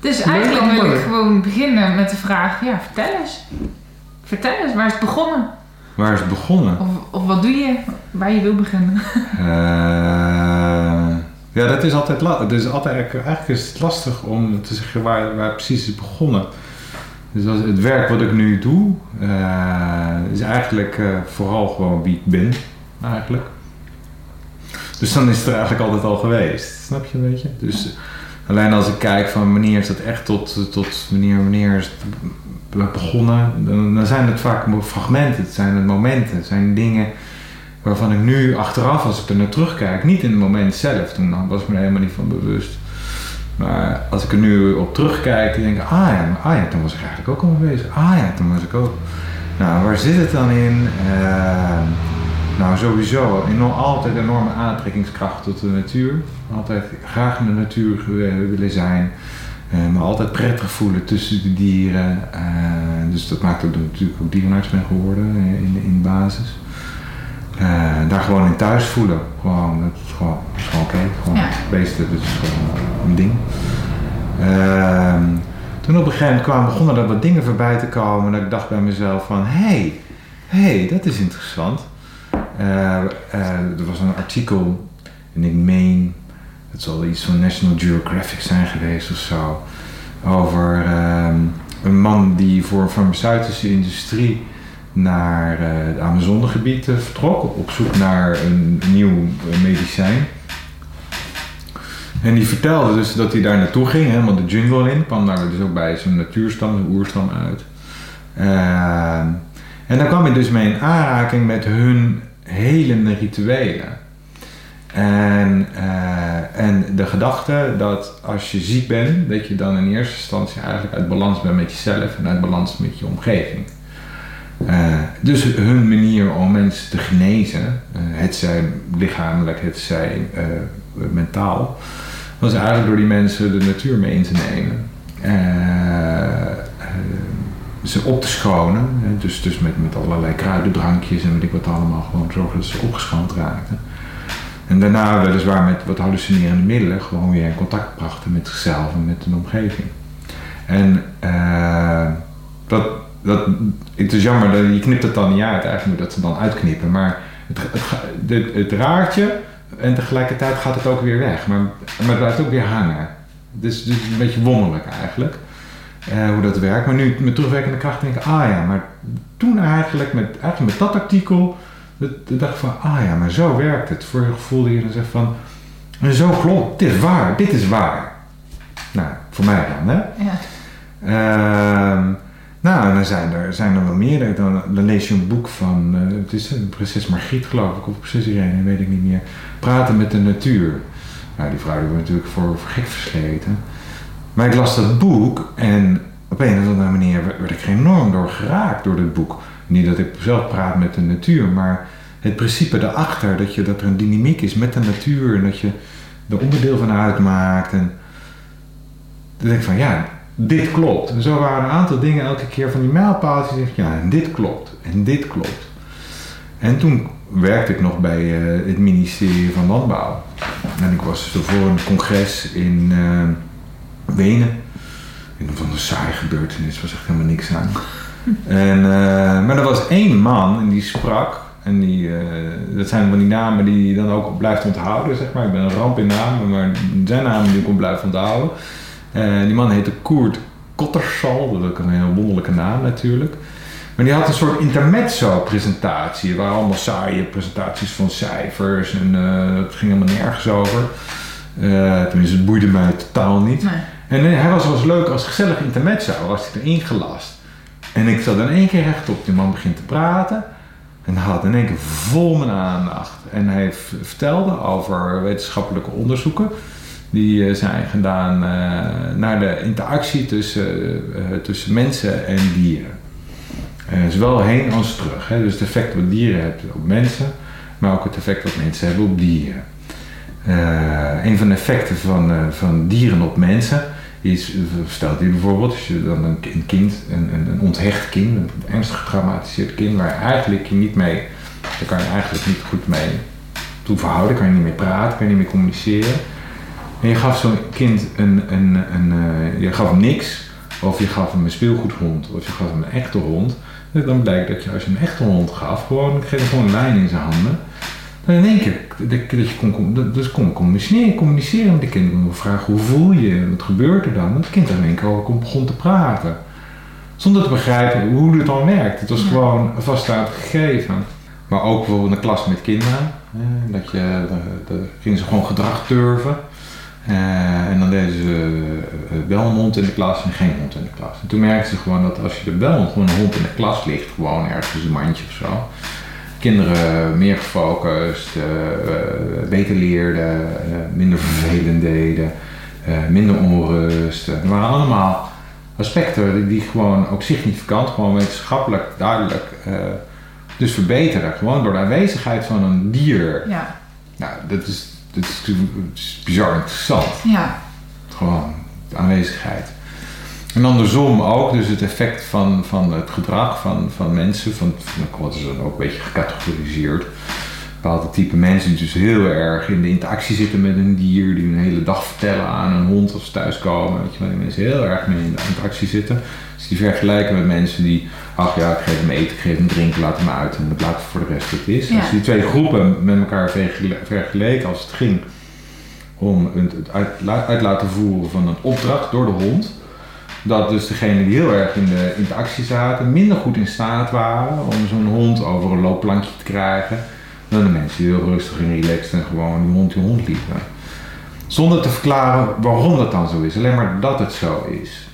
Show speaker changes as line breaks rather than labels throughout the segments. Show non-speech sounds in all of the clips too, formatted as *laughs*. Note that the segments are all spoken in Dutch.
Dus eigenlijk wil ik gewoon beginnen met de vraag, ja, vertel eens. Vertel eens, waar is het begonnen?
Waar is het begonnen?
Of, of wat doe je waar je wil beginnen? *laughs*
Eh, ja, dat is altijd, dat is altijd eigenlijk is het lastig om te zeggen waar, waar precies is begonnen. Dus het werk wat ik nu doe, eh, is eigenlijk eh, vooral gewoon wie ik ben, eigenlijk. Dus dan is het er eigenlijk altijd al geweest, snap je een beetje? Dus alleen als ik kijk van wanneer is dat echt tot, tot wanneer, wanneer is het begonnen, dan, zijn het vaak fragmenten, het zijn momenten, het zijn dingen waarvan ik nu achteraf, als ik er naar terugkijk, niet in het moment zelf, toen was ik me er helemaal niet van bewust. Maar als ik er nu op terugkijk, denk ik, ah ja, ah ja, toen was ik eigenlijk ook al mee bezig. Ah ja, toen was ik ook. Nou, waar zit het dan in? Eh, nou, sowieso enorm, altijd enorme aantrekkingskracht tot de natuur. Altijd graag in de natuur willen zijn. Eh, maar altijd prettig voelen tussen de dieren. Eh, dus dat maakt ook dat ik natuurlijk ook dierenarts ben geworden eh, in, in basis. Daar gewoon in thuis voelen. Gewoon, dat is gewoon, gewoon oké. Gewoon
Ja.
beesten, dat is gewoon een ding. Ehm, toen op een gegeven moment kwamen, begonnen er wat dingen voorbij te komen. Dat ik dacht bij mezelf van, hé, hey, hey, dat is interessant. Eh, eh, er was een artikel, en ik meen, het zal iets van National Geographic zijn geweest of zo. Over ehm, een man die voor een farmaceutische industrie naar eh, het Amazonegebied vertrok. Op zoek naar een nieuw medicijn. En die vertelde dus dat hij daar naartoe ging, helemaal de jungle in. Kwam daar dus ook bij zijn natuurstam, zijn oerstam uit. Ehm, en dan kwam hij dus mee in aanraking met hun helende rituelen. En, eh, en de gedachte dat als je ziek bent, dat je dan in eerste instantie eigenlijk uit balans bent met jezelf en uit balans met je omgeving. Eh, dus hun manier om mensen te genezen, eh, het zij lichamelijk, het zij eh, mentaal, was eigenlijk door die mensen de natuur mee in te nemen. Ze op te schonen, hè, dus, dus met, met allerlei kruidendrankjes en weet ik wat allemaal, gewoon zorgen dat ze opgeschoond raakten. En daarna weliswaar met wat hallucinerende middelen gewoon weer in contact brachten met zichzelf en met hun omgeving. En eh, dat, dat, het is jammer, dat, je knipt het dan niet uit, eigenlijk moet dat ze dan uitknippen. Maar het, het, het, en tegelijkertijd gaat het ook weer weg. Maar, maar het blijft ook weer hangen. Is dus een beetje wonderlijk eigenlijk. Eh, hoe dat werkt. Maar nu met terugwerkende kracht denk ik, ah ja, maar toen eigenlijk met, eigenlijk met dat artikel, dacht ik van, ah ja, maar zo werkt het. Voor je gevoel dat je dan zegt van, en zo klopt, dit is waar, dit is waar. Nou, voor mij dan, hè.
Ja.
Ehm, nou, en dan zijn er, zijn er wel meer. Dan, dan lees je een boek van, eh, het is prinses Margriet geloof ik, of prinses Irene, weet ik niet meer. Praten met de natuur. Nou, die vrouw die wordt natuurlijk voor, voor gek versleten. Maar ik las dat boek en op een of andere manier werd, ik enorm door geraakt door dat boek. Niet dat ik zelf praat met de natuur, maar het principe daarachter, dat, je, dat er een dynamiek is met de natuur en dat je er onderdeel van uitmaakt. En dan denk ik van ja, dit klopt. En zo waren een aantal dingen elke keer van die mijlpaaltjes. Die ja, dit klopt. En dit klopt. En toen werkte ik nog bij eh, het ministerie van Landbouw. En ik was zo voor een congres in eh, Wenen. En van een saai gebeurtenis was echt helemaal niks aan. en, eh, maar er was één man en die sprak. En die, eh, dat zijn van die namen die je dan ook blijft onthouden, zeg maar. Ik ben een ramp in namen, maar zijn namen die ik ook blijf onthouden. Eh, die man heette Koert Kottersal, dat is ook een heel wonderlijke naam natuurlijk. Maar die had een soort intermezzo-presentatie. Er waren allemaal saaie presentaties van cijfers en het ging helemaal nergens over. Eh, tenminste, het boeide mij totaal niet. En hij was wel eens leuk als gezellig intermezzo, was hij erin gelast. En ik zat in één keer rechtop, die man begint te praten. En had in één keer vol mijn aandacht. En hij vertelde over wetenschappelijke onderzoeken die eh, zijn gedaan eh, naar de interactie tussen, eh, tussen mensen en dieren. Zowel heen als terug. Hè? Dus het effect wat dieren hebben op mensen, maar ook het effect wat mensen hebben op dieren. Een van de effecten van, van dieren op mensen is, eh, stelt hij bijvoorbeeld, als je dan een, kind, een, een, onthecht kind, een ernstig getraumatiseerd kind, waar eigenlijk je niet mee, daar kan je eigenlijk niet goed mee toe verhouden, kan je niet mee praten, kan je niet mee communiceren. En je gaf zo'n kind een, een, een, eh, je gaf hem niks, of je gaf hem een speelgoedhond, of je gaf hem een echte hond. Dan blijkt dat je als je een echte hond gaf, gewoon, kreeg je gewoon een lijn in zijn handen. Dan in één keer dat, dat je kon, dus kon communiceren, communiceren met de kind. Dan vragen hoe voel je, wat gebeurt er dan? En het kind in één keer ook begon te praten. Zonder te begrijpen hoe het dan werkt. Het was
Ja.
gewoon een vaststaand gegeven. Maar ook bijvoorbeeld een klas met kinderen. Dat je, daar gingen ze gewoon gedrag turven. Eh, en dan deden ze eh, wel een hond in de klas en geen hond in de klas. En toen merkten ze gewoon dat als je er wel gewoon een hond in de klas ligt, gewoon ergens een mandje of zo. Kinderen meer gefocust, eh, eh, beter leerden, eh, minder vervelend deden, minder onrust. Er waren allemaal aspecten die, gewoon ook significant, gewoon wetenschappelijk duidelijk, dus verbeteren. Gewoon door de aanwezigheid van een dier.
Ja,
Nou, dat is, dat is, is bizar interessant.
ja,
Gewoon de aanwezigheid. En andersom ook, dus het effect van, van het gedrag van, van mensen, van, van wat is dan ook een beetje gecategoriseerd. Bepaalde type mensen die dus heel erg in de interactie zitten met een dier, die een hele dag vertellen aan een hond als ze thuiskomen. Weet je wel, die mensen heel erg mee in de interactie zitten. Dus die vergelijken met mensen die, ach ja, ik geef hem eten, ik geef hem drinken, laat hem uit en dat laat voor de rest wat het is.
Ja.
Als die twee groepen met elkaar vergele- vergeleken als het ging om het uit laten voeren van een opdracht door de hond. Dat dus degenen die heel erg in de interactie zaten minder goed in staat waren om zo'n hond over een loopplankje te krijgen. Dan de mensen die heel rustig en relaxed en gewoon die hond die hond liepen. Zonder te verklaren waarom dat dan zo is. Alleen maar dat het zo is.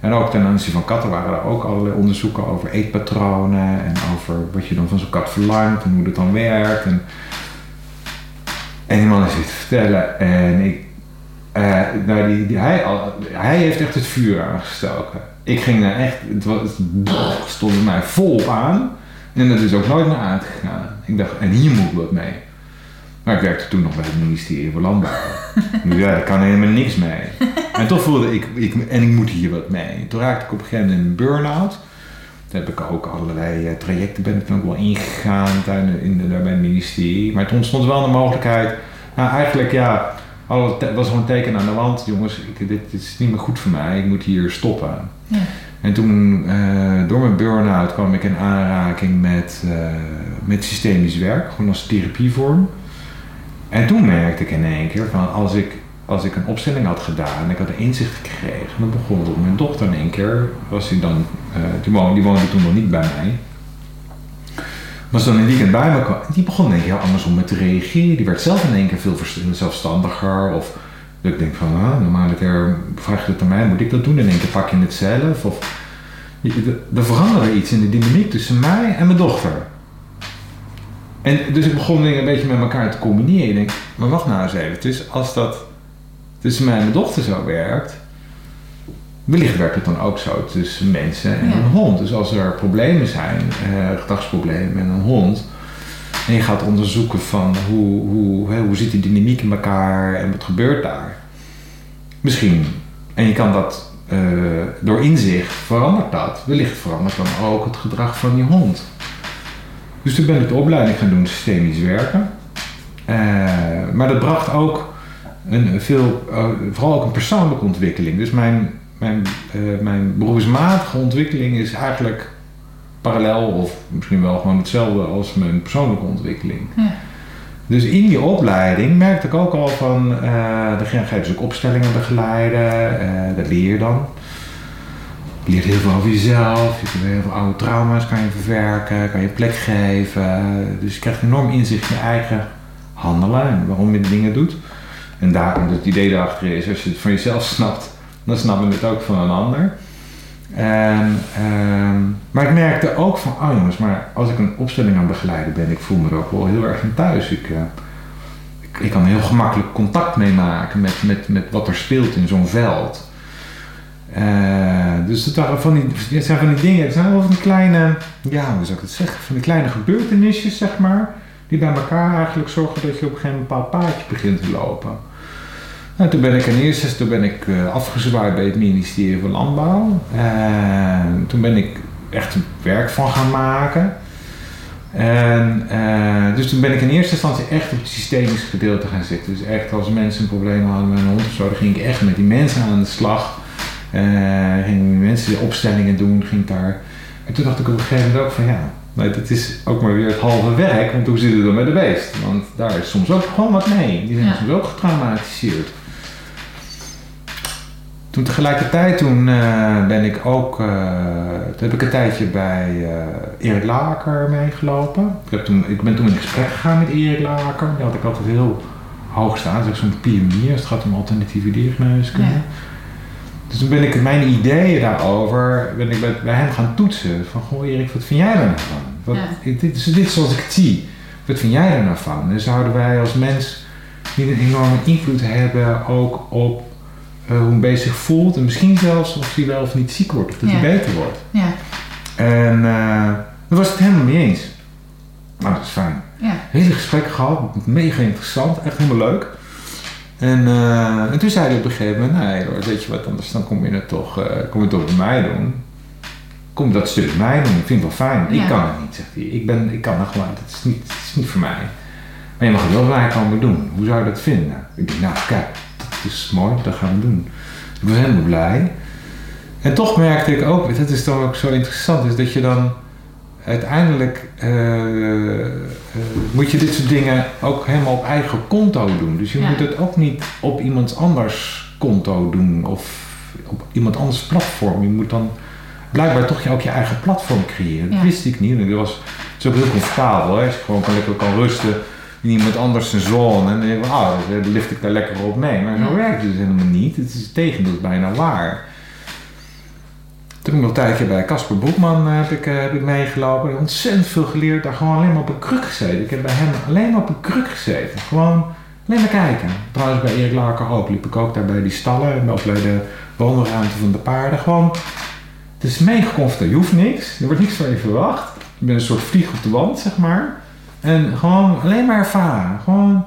En ook ten aanzien van katten waren er ook allerlei onderzoeken over eetpatronen en over wat je dan van zo'n kat verlangt en hoe dat dan werkt. En, en die man zit te vertellen en ik, eh, nou die, die, hij, hij heeft echt het vuur aangestoken. Ik ging daar echt, het, was, het stond mij vol aan en dat is ook nooit meer uitgegaan. Ik dacht, en hier moet wat mee. Maar ik werkte toen nog bij het ministerie van Landbouw. *laughs* dus ja, daar kan helemaal niks mee. En toch voelde ik, ik, en ik moet hier wat mee. Toen raakte ik op een gegeven moment in een burn-out. Toen heb ik ook allerlei eh, trajecten ben ik ook wel ingegaan tuin- in de, daar bij het ministerie. Maar toen ontstond wel de mogelijkheid. Nou, eigenlijk ja, alle te- was er een teken aan de wand. Jongens, ik, dit, dit is niet meer goed voor mij. Ik moet hier stoppen.
ja.
En toen, eh, door mijn burn-out, kwam ik in aanraking met, eh, met systemisch werk, gewoon als therapievorm. En toen merkte ik in één keer van als ik, als ik een opstelling had gedaan en ik had een inzicht gekregen, dan begon het op mijn dochter in één keer, was die dan, eh, die, woonde, die woonde toen nog niet bij mij. Was dan een weekend bij me kwam, die begon in één keer andersom met te reageren. Die werd zelf in één keer veel zelfstandiger. Of ik denk van, ah, normaal vraag je het aan mij, moet ik dat doen? In één keer pak je het zelf. Of, er veranderde iets in de dynamiek tussen mij en mijn dochter. En dus ik begon dingen een beetje met elkaar te combineren. Ik denk, maar wacht nou eens even. Dus als dat tussen mij en mijn dochter zo werkt, wellicht werkt het dan ook zo tussen mensen en
Ja.
een hond. Dus als er problemen zijn, eh, gedragsproblemen met een hond, en je gaat onderzoeken van hoe, hoe, hè, hoe zit die dynamiek in elkaar en wat gebeurt daar. Misschien, en je kan dat eh, door inzicht verandert dat. Wellicht verandert dan ook het gedrag van je hond. Dus toen ben ik de opleiding gaan doen, systemisch werken. Eh, maar dat bracht ook een veel, eh, vooral ook een persoonlijke ontwikkeling. Dus mijn, mijn, eh, mijn beroepsmatige ontwikkeling is eigenlijk parallel of misschien wel gewoon hetzelfde als mijn persoonlijke ontwikkeling.
Ja.
Dus in die opleiding merkte ik ook al van, eh dan ga je dus ook opstellingen begeleiden, eh, dat leer je dan. Je leert heel veel over jezelf, je kunt heel veel oude trauma's kan je verwerken, kan je plek geven. Dus je krijgt enorm inzicht in je eigen handelen en waarom je de dingen doet. En daar, het idee daarachter is, als je het van jezelf snapt, dan snap je het ook van een ander. En, ehm, maar ik merkte ook van, oh jongens, maar als ik een opstelling aan begeleiden ben, ik voel me er ook wel heel erg in thuis. Ik, eh, ik, kan heel gemakkelijk contact mee maken met, met, met wat er speelt in zo'n veld. Eh, dus het, van die, het zijn van die dingen, het zijn wel van die kleine, ja, hoe zou ik het zeggen, van die kleine gebeurtenisjes, zeg maar, die bij elkaar eigenlijk zorgen dat je op een gegeven bepaald paadje begint te lopen. Nou, toen ben ik in eerste toen ben ik eh, afgezwaaid bij het ministerie van Landbouw. En toen ben ik echt werk van gaan maken. En, eh, dus toen ben ik in eerste instantie echt op het systemisch gedeelte gaan zitten. Dus echt als mensen een probleem hadden met een hond of zo, dan ging ik echt met die mensen aan de slag. Eh ging mensen opstellingen doen, ging daar. En toen dacht ik op een gegeven moment ook van ja, nee, het is ook maar weer het halve werk, want hoe zit het dan met de beest? Want daar is soms ook gewoon wat mee. Die zijn
Ja.
soms ook getraumatiseerd. Toen tegelijkertijd toen eh, ben ik ook, eh, toen heb ik een tijdje bij eh, Erik Laker meegelopen. Ik, heb toen, ik ben toen in gesprek gegaan met Erik Laker. Die had ik altijd heel hoog staan, zeg zo'n pionier het gaat om alternatieve diergeneeskunde.
Ja.
Dus toen ben ik mijn ideeën daarover, ben ik bij, bij hem gaan toetsen. Van, goh Erik, wat vind jij daar nou van? Wat,
Ja.
dit, is, dit is zoals ik het zie. Wat vind jij daar nou van? En zouden wij als mens niet een enorme invloed hebben ook op hoe een beest zich voelt. En misschien zelfs of hij wel of niet ziek wordt. Of dat hij beter wordt.
Ja,
En eh daar was het helemaal mee eens. Nou, dat is fijn.
ja,
Hele gesprek gehad, mega interessant, echt helemaal leuk. En, eh, en toen zei hij op een gegeven moment, nee hoor, weet je wat, anders dan kom je het toch, eh, kom je het toch bij mij doen. Kom dat stuk bij mij doen, ik vind het wel fijn.
Ja.
Ik kan het niet, zegt hij. Ik, ben, ik kan het gewoon, het is, niet, het is niet voor mij. Maar je mag het wel bij mij komen doen. Hoe zou je dat vinden? Ik denk, nou kijk, dat is mooi, dat gaan we doen. Ik was helemaal blij. En toch merkte ik ook, dat is dan ook zo interessant, is dat je dan uiteindelijk eh, eh, moet je dit soort dingen ook helemaal op eigen konto doen. Dus je
Ja.
moet het ook niet op iemand anders konto doen of op iemand anders platform. Je moet dan blijkbaar toch je- ook je eigen platform creëren. Dat wist ik niet. En dat was, het is ook heel comfortabel. Hè? Als je gewoon kan lekker kan rusten iemand anders zijn zone. En dan denk van, ah, dan lift ik daar lekker op mee. Maar zo werkt het dus helemaal niet. Het is het tegendeel bijna waar. Toen heb ik nog een tijdje bij Casper Broekman eh, heb ik, eh, heb ik meegelopen. Ik heb ontzettend veel geleerd. Daar gewoon alleen maar op een kruk gezeten. Ik heb bij hem alleen maar op een kruk gezeten. Gewoon alleen maar kijken. Trouwens bij Erik Laker ook. Liep ik ook daar bij die stallen. En ook bij de wandelruimte van de paarden. Gewoon, het is mega comfortabel. Je hoeft niks. Er wordt niks van je verwacht. Je bent een soort vlieg op de wand, zeg maar. En gewoon alleen maar ervaren. Gewoon,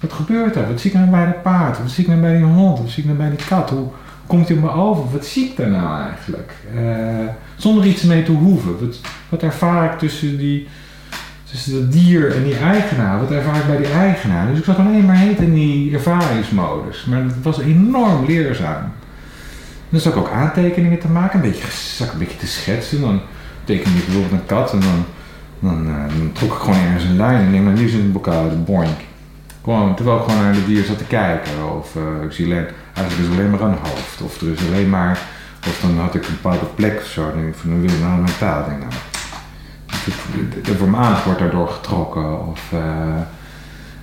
wat gebeurt er? Wat zie ik nou bij dat paard? Wat zie ik nou bij die hond? Wat zie ik nou bij die kat? Hoe komt hij op me over? Wat zie ik daar nou eigenlijk? Eh, zonder iets mee te hoeven. Wat, wat ervaar ik tussen, die, tussen dat dier en die eigenaar? Wat ervaar ik bij die eigenaar? Dus ik zat alleen maar heet in die ervaringsmodus. Maar het was enorm leerzaam. Dan zat ik ook aantekeningen te maken, een beetje, een beetje te schetsen. Dan teken ik bijvoorbeeld een kat en dan, dan, eh, dan trok ik gewoon ergens een lijn en nou hier zit een bokaal, een boink. Terwijl ik gewoon naar de dier zat te kijken. Of eh, ik zie alleen, eigenlijk is er alleen maar een hoofd. Of er is alleen maar, of dan had ik een bepaalde plek of zo. Dan denk ik van, dan wil ik naar mijn taal. denk nou, mijn wordt daardoor getrokken. Of, eh,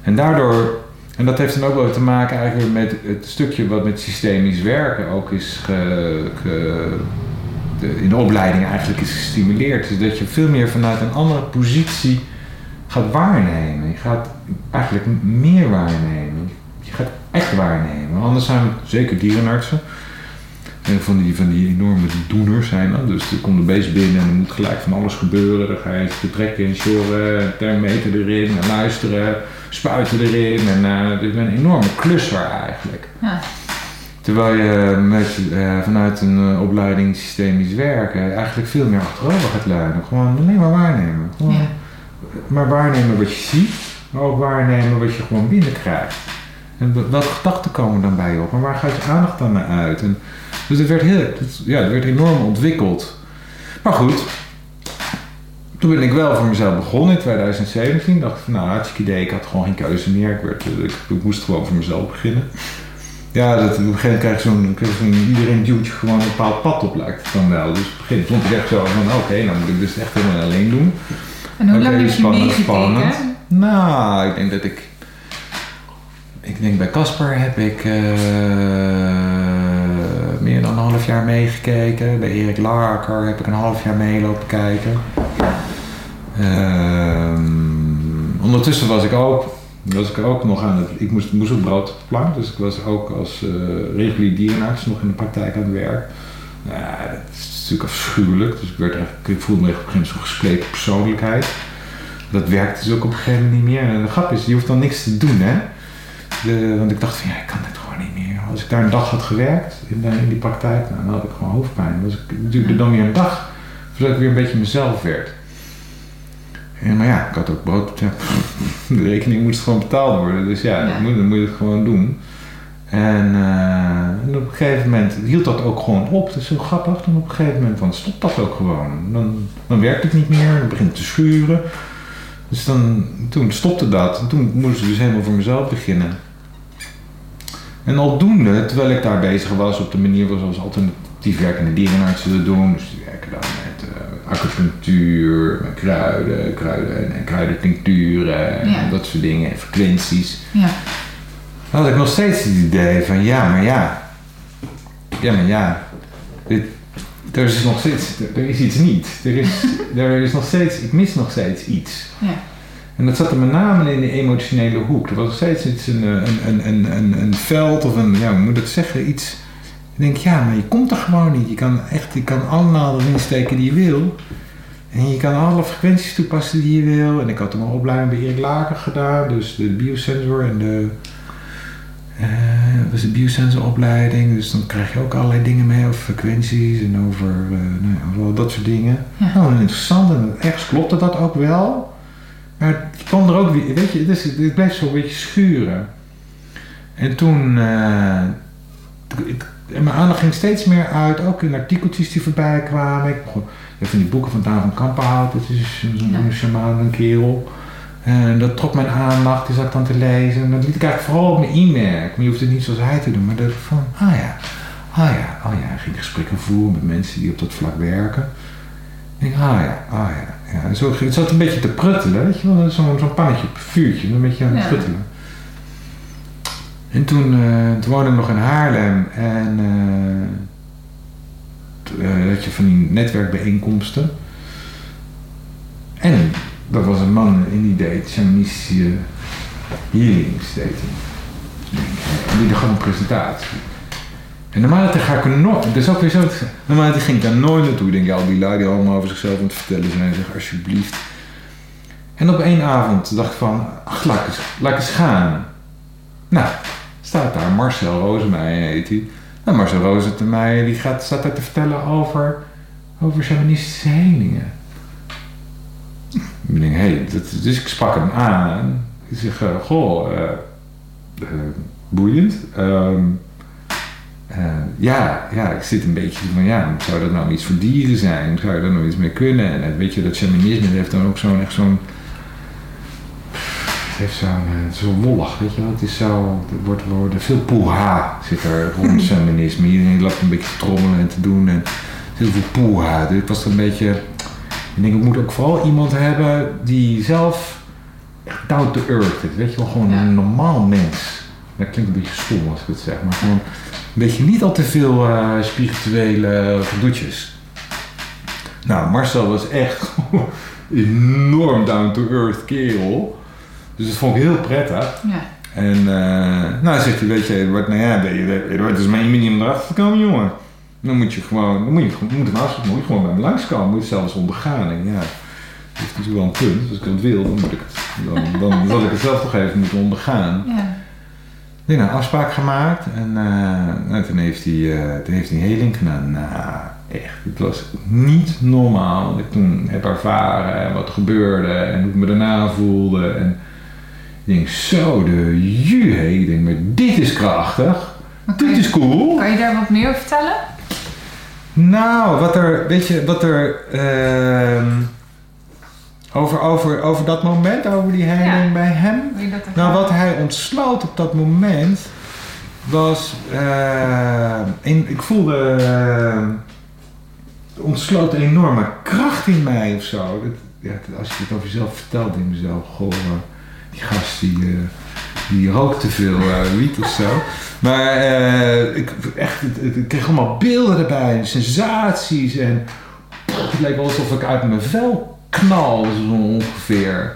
en daardoor, en dat heeft dan ook wel te maken eigenlijk met het stukje wat met systemisch werken ook is ge, ge- de, in de opleiding eigenlijk is gestimuleerd. Is dat je veel meer vanuit een andere positie gaat waarnemen. Je gaat eigenlijk meer waarnemen. Je gaat echt waarnemen. Anders zijn we zeker dierenartsen. En van die, van die enorme doeners zijn dat. Dus er komt een beest binnen en er moet gelijk van alles gebeuren. Dan ga je te trekken en sjorren, thermometer erin en luisteren, spuiten erin. En het is een enorme klusser eigenlijk.
ja,
Terwijl je met, eh, vanuit een eh, opleiding systemisch werken eigenlijk veel meer achterover gaat leunen. Gewoon alleen maar waarnemen. Gewoon
ja,
maar waarnemen wat je ziet, maar ook waarnemen wat je gewoon binnenkrijgt. En wel- welke gedachten komen dan bij je op? En waar gaat je aandacht dan naar uit? En, dus het werd, heel, het, ja, het werd enorm ontwikkeld. Maar goed, toen ben ik wel voor mezelf begonnen in 2017. Dacht ik van nou, hartstikke idee. Ik had gewoon geen keuze meer. Ik, werd, ik, ik moest gewoon voor mezelf beginnen. Ja, dat, op een gegeven moment krijg je zo'n, iedereen duwt je gewoon een bepaald pad op, lijkt het dan wel. Dus op een gegeven moment vond ik echt zo van, oké, nou moet ik dus echt helemaal alleen doen.
En hoe lang heb je meegekeken?
spannend. Nou, ik denk dat ik. Ik denk bij Casper heb ik eh, meer dan een half jaar meegekeken. Bij Erik Larker heb ik een half jaar meelopen kijken. Ehm, ondertussen was ik ook. Was ik ook nog aan het. Ik moest, moest ook brood op de plank, dus ik was ook als eh, regulier dierenarts nog in de praktijk aan het werk. Ja, dat is natuurlijk afschuwelijk. Dus ik, werd ik voelde me echt op een gegeven moment zo'n gespleten persoonlijkheid. Dat werkt dus ook op een gegeven moment niet meer. En de grap is, je hoeft dan niks te doen, hè. De, want ik dacht van, ja, ik kan dit gewoon niet meer. Als ik daar een dag had gewerkt, in, de- in die praktijk, nou, dan had ik gewoon hoofdpijn. Dus ik duurde dan weer een dag, voordat ik weer een beetje mezelf werd. Maar ja, ik had ook brood. Ja, *laughs* de rekening moest gewoon betaald worden. Dus ja,
Ja.
Dan, moet, dan moet je het gewoon doen. En, eh, en op een gegeven moment hield dat ook gewoon op. Dat is zo grappig. Dan op een gegeven moment van stopt dat ook gewoon. Dan, dan werkt het niet meer. Dan begint het te schuren. Dus dan, toen stopte dat. En toen moest ik dus helemaal voor mezelf beginnen. En aldoende, terwijl ik daar bezig was op de manier zoals alternatief werkende dierenartsen dat doen. Dus die werken met eh, acupunctuur, met kruiden, kruiden en kruidentincturen en
Ja.
dat soort dingen. En frequenties.
Ja.
Dan had ik nog steeds het idee van ja, maar ja. Ja, maar ja. Dit, er is nog steeds, er is iets niet. Er is, *laughs* er is nog steeds, ik mis nog steeds iets.
Ja.
En dat zat er met name in de emotionele hoek. Er was nog steeds iets, een, een, een, een, een, een veld of een, ja, hoe moet ik dat zeggen, iets. Ik denk, ja, maar je komt er gewoon niet. Je kan echt, je kan allemaal erin steken die je wil. En je kan alle frequenties toepassen die je wil. En ik had toen een opleiding bij Erik Laker gedaan, dus de biosensor en de. dat was de biosensoropleiding, dus dan krijg je ook allerlei dingen mee over frequenties en over eh, nou ja, dat soort dingen.
Ja.
Nou, interessant en ergens klopte dat ook wel. Maar het kwam er ook weer, weet je, het, is, het bleef zo een beetje schuren. En toen, eh, en mijn aandacht ging steeds meer uit, ook in artikeltjes die voorbij kwamen. Ik begon, ja, van die boeken van Daan van Kampenhout, dat is zo'n
Ja.
shaman, een kerel. En dat trok mijn aandacht, die zat ik dan te lezen. En dat liet ik eigenlijk vooral op me inmerken. Maar je hoeft het niet zoals hij te doen. Maar dat ik van, ah ja, ah ja, oh ja. Hij ging gesprekken voeren met mensen die op dat vlak werken. Ik denk, ah ja, ah ja. ja. En zo, het zat een beetje te pruttelen, weet je wel. Zo'n pannetje op een vuurtje, een beetje aan het
Ja.
pruttelen. En toen, eh, toen woonde ik nog in Haarlem. En eh, t- eh, had je van die netwerkbijeenkomsten. En dat was een man en die deed shamanistische healings, deed. En die gaf een presentatie. En normaal ga ik er nooit, dat is ook weer zo, normaal ging ik daar nooit naartoe. Ik denk, ja, al die lui die allemaal over zichzelf aan het vertellen zijn, zeg alsjeblieft. En op één avond dacht ik van, ach, laat ik eens gaan. Nou, staat daar Marcel Rosemeijer heet hij. Nou, Marcel Rosemeijer die gaat, staat daar te vertellen over, over shamanistische. Ik denk, dus ik sprak hem aan. Ik zeg, eh, goh, eh, eh, boeiend. Ehm, eh, ja, ja, ik zit een beetje van, ja, zou dat nou iets voor dieren zijn? Zou je daar nou iets mee kunnen? En weet je, dat shamanisme heeft dan ook zo'n, echt zo'n, heeft zo'n, eh, zo wollig, weet je wel. Het is zo, er wordt, worden veel poeha zit er rond *laughs* shamanisme. Iedereen loopt een beetje te trommelen en te doen en heel veel poeha. Dus ik was een beetje, ik denk, ik moet ook vooral iemand hebben die zelf down to earth is. Weet je wel, gewoon een normaal mens. Dat klinkt een beetje stom als ik het zeg, maar gewoon een beetje niet al te veel eh, spirituele gedoetjes. Nou, Marcel was echt *laughs* enorm down to earth kerel. Dus dat vond ik heel prettig.
Ja.
En eh, nou zegt hij, weet je, Edward, nou ja, Edward, het is mijn manier om erachter te komen, jongen. Dan moet je gewoon, dan moet je, moet een afspraak, moet je gewoon bij me langskomen, moet je zelfs ondergaan. En ja, dat is natuurlijk wel een punt. Dus als ik dat wil, dan moet ik het, dan, dan *laughs* zal ik het zelf toch even moeten ondergaan.
Ja.
Ik heb een afspraak gemaakt en nou, toen, heeft hij, toen heeft hij een heling gedaan. Nou, echt, het was niet normaal wat ik toen heb ervaren en wat er gebeurde en hoe ik me daarna voelde. En ik denk, zo de juhe, ik denk, maar dit is krachtig, dit is cool.
kan je daar wat meer over vertellen?
Nou, wat er, weet je, wat er, ehm, over, over, over dat moment, over die heiling
Ja.
bij hem. Nou, wat hij ontsloot op dat moment was. eh, een, ik voelde. eh, ontsloot een enorme kracht in mij of zo. Dat, ja, als je het over jezelf vertelt, denk ik mezelf: goh, die gast die, eh, die rookt te veel eh, wiet of zo. Maar eh, ik, echt, ik kreeg allemaal beelden erbij, sensaties en. Het leek wel alsof ik uit mijn vel knal, zo ongeveer.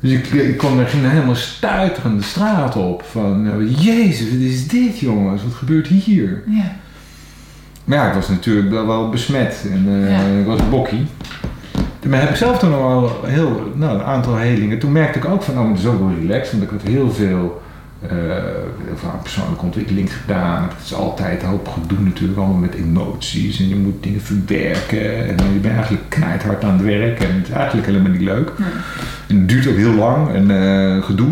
Dus ik, ik kwam er ging helemaal stuiterend de straat op. Van, jezus, wat is dit jongens? Wat gebeurt hier?
Ja.
Maar ja, ik was natuurlijk wel, besmet. En
Ja.
ik was bokkie. Maar heb ik zelf toen al wel heel, nou, een aantal helingen. Toen merkte ik ook van, oh, het is ook wel relaxed. Want ik had heel veel, eh, heel veel persoonlijke ontwikkeling gedaan. Het is altijd een hoop gedoe natuurlijk, allemaal met emoties. En je moet dingen verwerken. En je bent eigenlijk knijthard aan het werk. En het is eigenlijk helemaal niet leuk. En het duurt ook heel lang en eh, gedoe.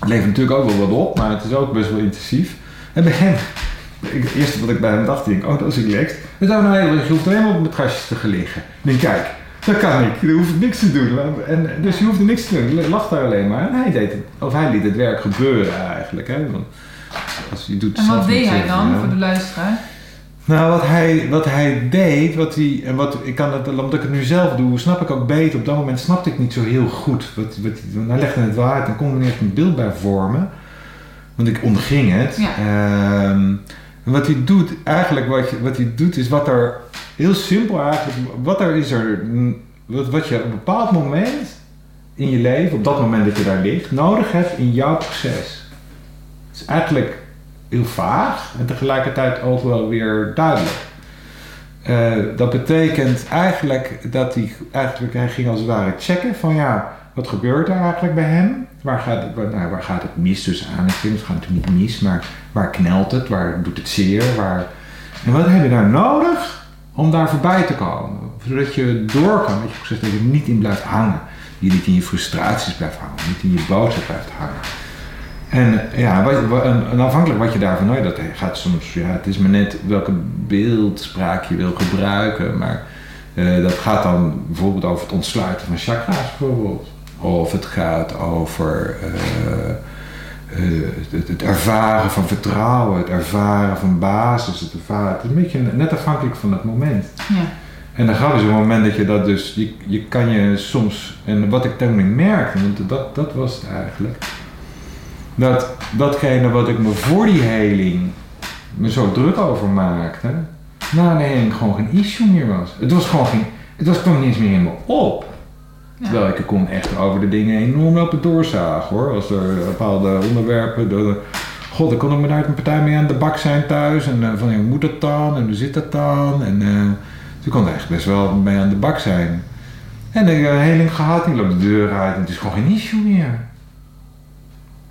Het levert natuurlijk ook wel wat op, maar het is ook best wel intensief. En bij hem, het eerste wat ik bij hem dacht, denk ik, oh dat is relaxed. En dan nou, je hoeft alleen maar op matrasjes te gaan liggen. Ik denk, kijk, dat kan ik. Je hoeft niks te doen. En, dus je hoeft er niks te doen. Lacht daar alleen maar. En hij deed het, of hij liet het werk gebeuren eigenlijk. Hè. Want als je doet
En wat deed hij dan voor de luisteraar?
nou, wat hij, wat hij deed, wat hij, en wat, ik kan het, omdat ik het nu zelf doe, snap ik ook beter. Op dat moment snapte ik niet zo heel goed. Wat, wat, hij legde het uit en kon er echt een beeld bij vormen. Want ik onderging het.
Ja.
Ehm, en wat hij doet, eigenlijk wat, je, wat hij doet, is wat er, heel simpel eigenlijk, wat er is er, wat, wat je op een bepaald moment in je leven, op dat moment dat je daar ligt, nodig hebt in jouw proces. Het is eigenlijk heel vaag en tegelijkertijd ook wel weer duidelijk. Eh, dat betekent eigenlijk dat hij, eigenlijk, hij ging als het ware checken van ja, wat gebeurt er eigenlijk bij hem? Waar gaat het, waar, nou, waar gaat het mis tussen aan? Het gaat natuurlijk niet mis, maar waar knelt het? Waar doet het zeer? Waar... En wat heb je daar nodig om daar voorbij te komen? Zodat je door kan, dat je dat je niet in blijft hangen. Je niet in je frustraties blijft hangen, niet in je boosheid blijft hangen. En ja, wat, afhankelijk wat je daarvan nou, dat gaat soms, ja, het is maar net welke beeldspraak je wil gebruiken, maar eh, dat gaat dan bijvoorbeeld over het ontsluiten van chakra's bijvoorbeeld. Of het gaat over eh, eh, het, het ervaren van vertrouwen, het ervaren van basis, het ervaren, het is een beetje net afhankelijk van het moment.
Ja.
En dan gaat dus het moment dat je dat dus, je, je kan je soms, en wat ik toen merkte, want dat, dat was het eigenlijk, dat datgene wat ik me voor die heling me zo druk over maakte, na de heling gewoon geen issue meer was. Het was gewoon geen, het was gewoon niet eens meer in me op. Terwijl ik kon echt over de dingen enorm lopen doorzagen hoor. Als er bepaalde onderwerpen. De, God, ik kon ook met uit een partij mee aan de bak zijn thuis. En eh, van hoe moet dat dan? En hoe zit dat dan? En eh dus ik kon er echt best wel mee aan de bak zijn. En ik heb een heling gehad, die loopt de deur uit en het is gewoon geen issue meer.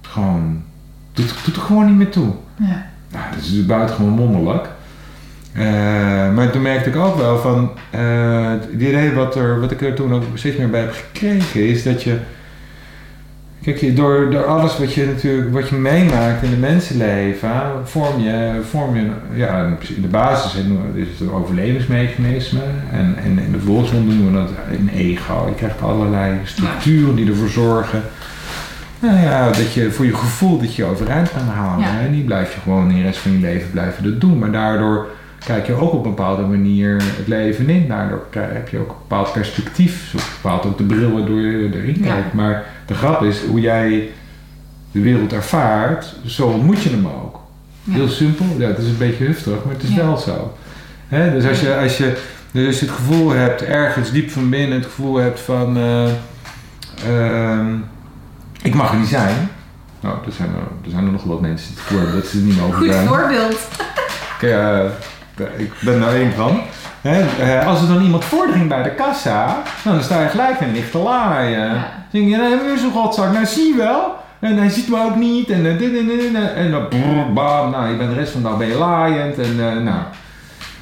Gewoon, doet, doet er gewoon niet meer toe.
Ja.
Nou, dat is dus buitengewoon wonderlijk. Eh, maar toen merkte ik ook wel van, eh, het idee wat, er, wat ik er toen ook steeds meer bij heb gekregen, is dat je, kijk, je- door, door alles wat je natuurlijk, wat je meemaakt in de mensenleven, vorm je, vorm je, ja, in de basis is het een overlevingsmechanisme en, en in de volksmond noemen we dat een ego. Je krijgt allerlei structuren die ervoor zorgen nou ja, dat je voor je gevoel dat je overeind kan.
Ja.
En die blijf je gewoon in de rest van je leven blijven dat doen. Maar daardoor kijk je ook op een bepaalde manier het leven in. Daardoor heb je ook een bepaald perspectief. Zo bepaalt ook de bril waardoor je erin
Ja.
kijkt. Maar de grap is hoe jij de wereld ervaart, zo ontmoet je hem ook.
Ja.
Heel simpel. Ja, het is een beetje hufterig, maar het is
Ja.
wel zo. Hè, dus als je, als, je, dus als je het gevoel hebt, ergens diep van binnen, het gevoel hebt van... eh, ehm, ik mag er niet zijn. Nou, er zijn er, er, zijn er nog wat mensen die het gevoel hebben dat ze er niet mogen
Goed
zijn.
voorbeeld.
Kijk, ik ben daar één van. Eh, als er dan iemand voordringt bij de kassa, dan sta je gelijk en ligt te laaien.
Ja.
Dan denk je, nou, weer zo'n godzak, nou zie je wel. En hij ziet me ook niet. En eh, dit en dit en. En dan brrr, bam, nou, je bent de rest van de dag ben je laaiend. En, eh, nou.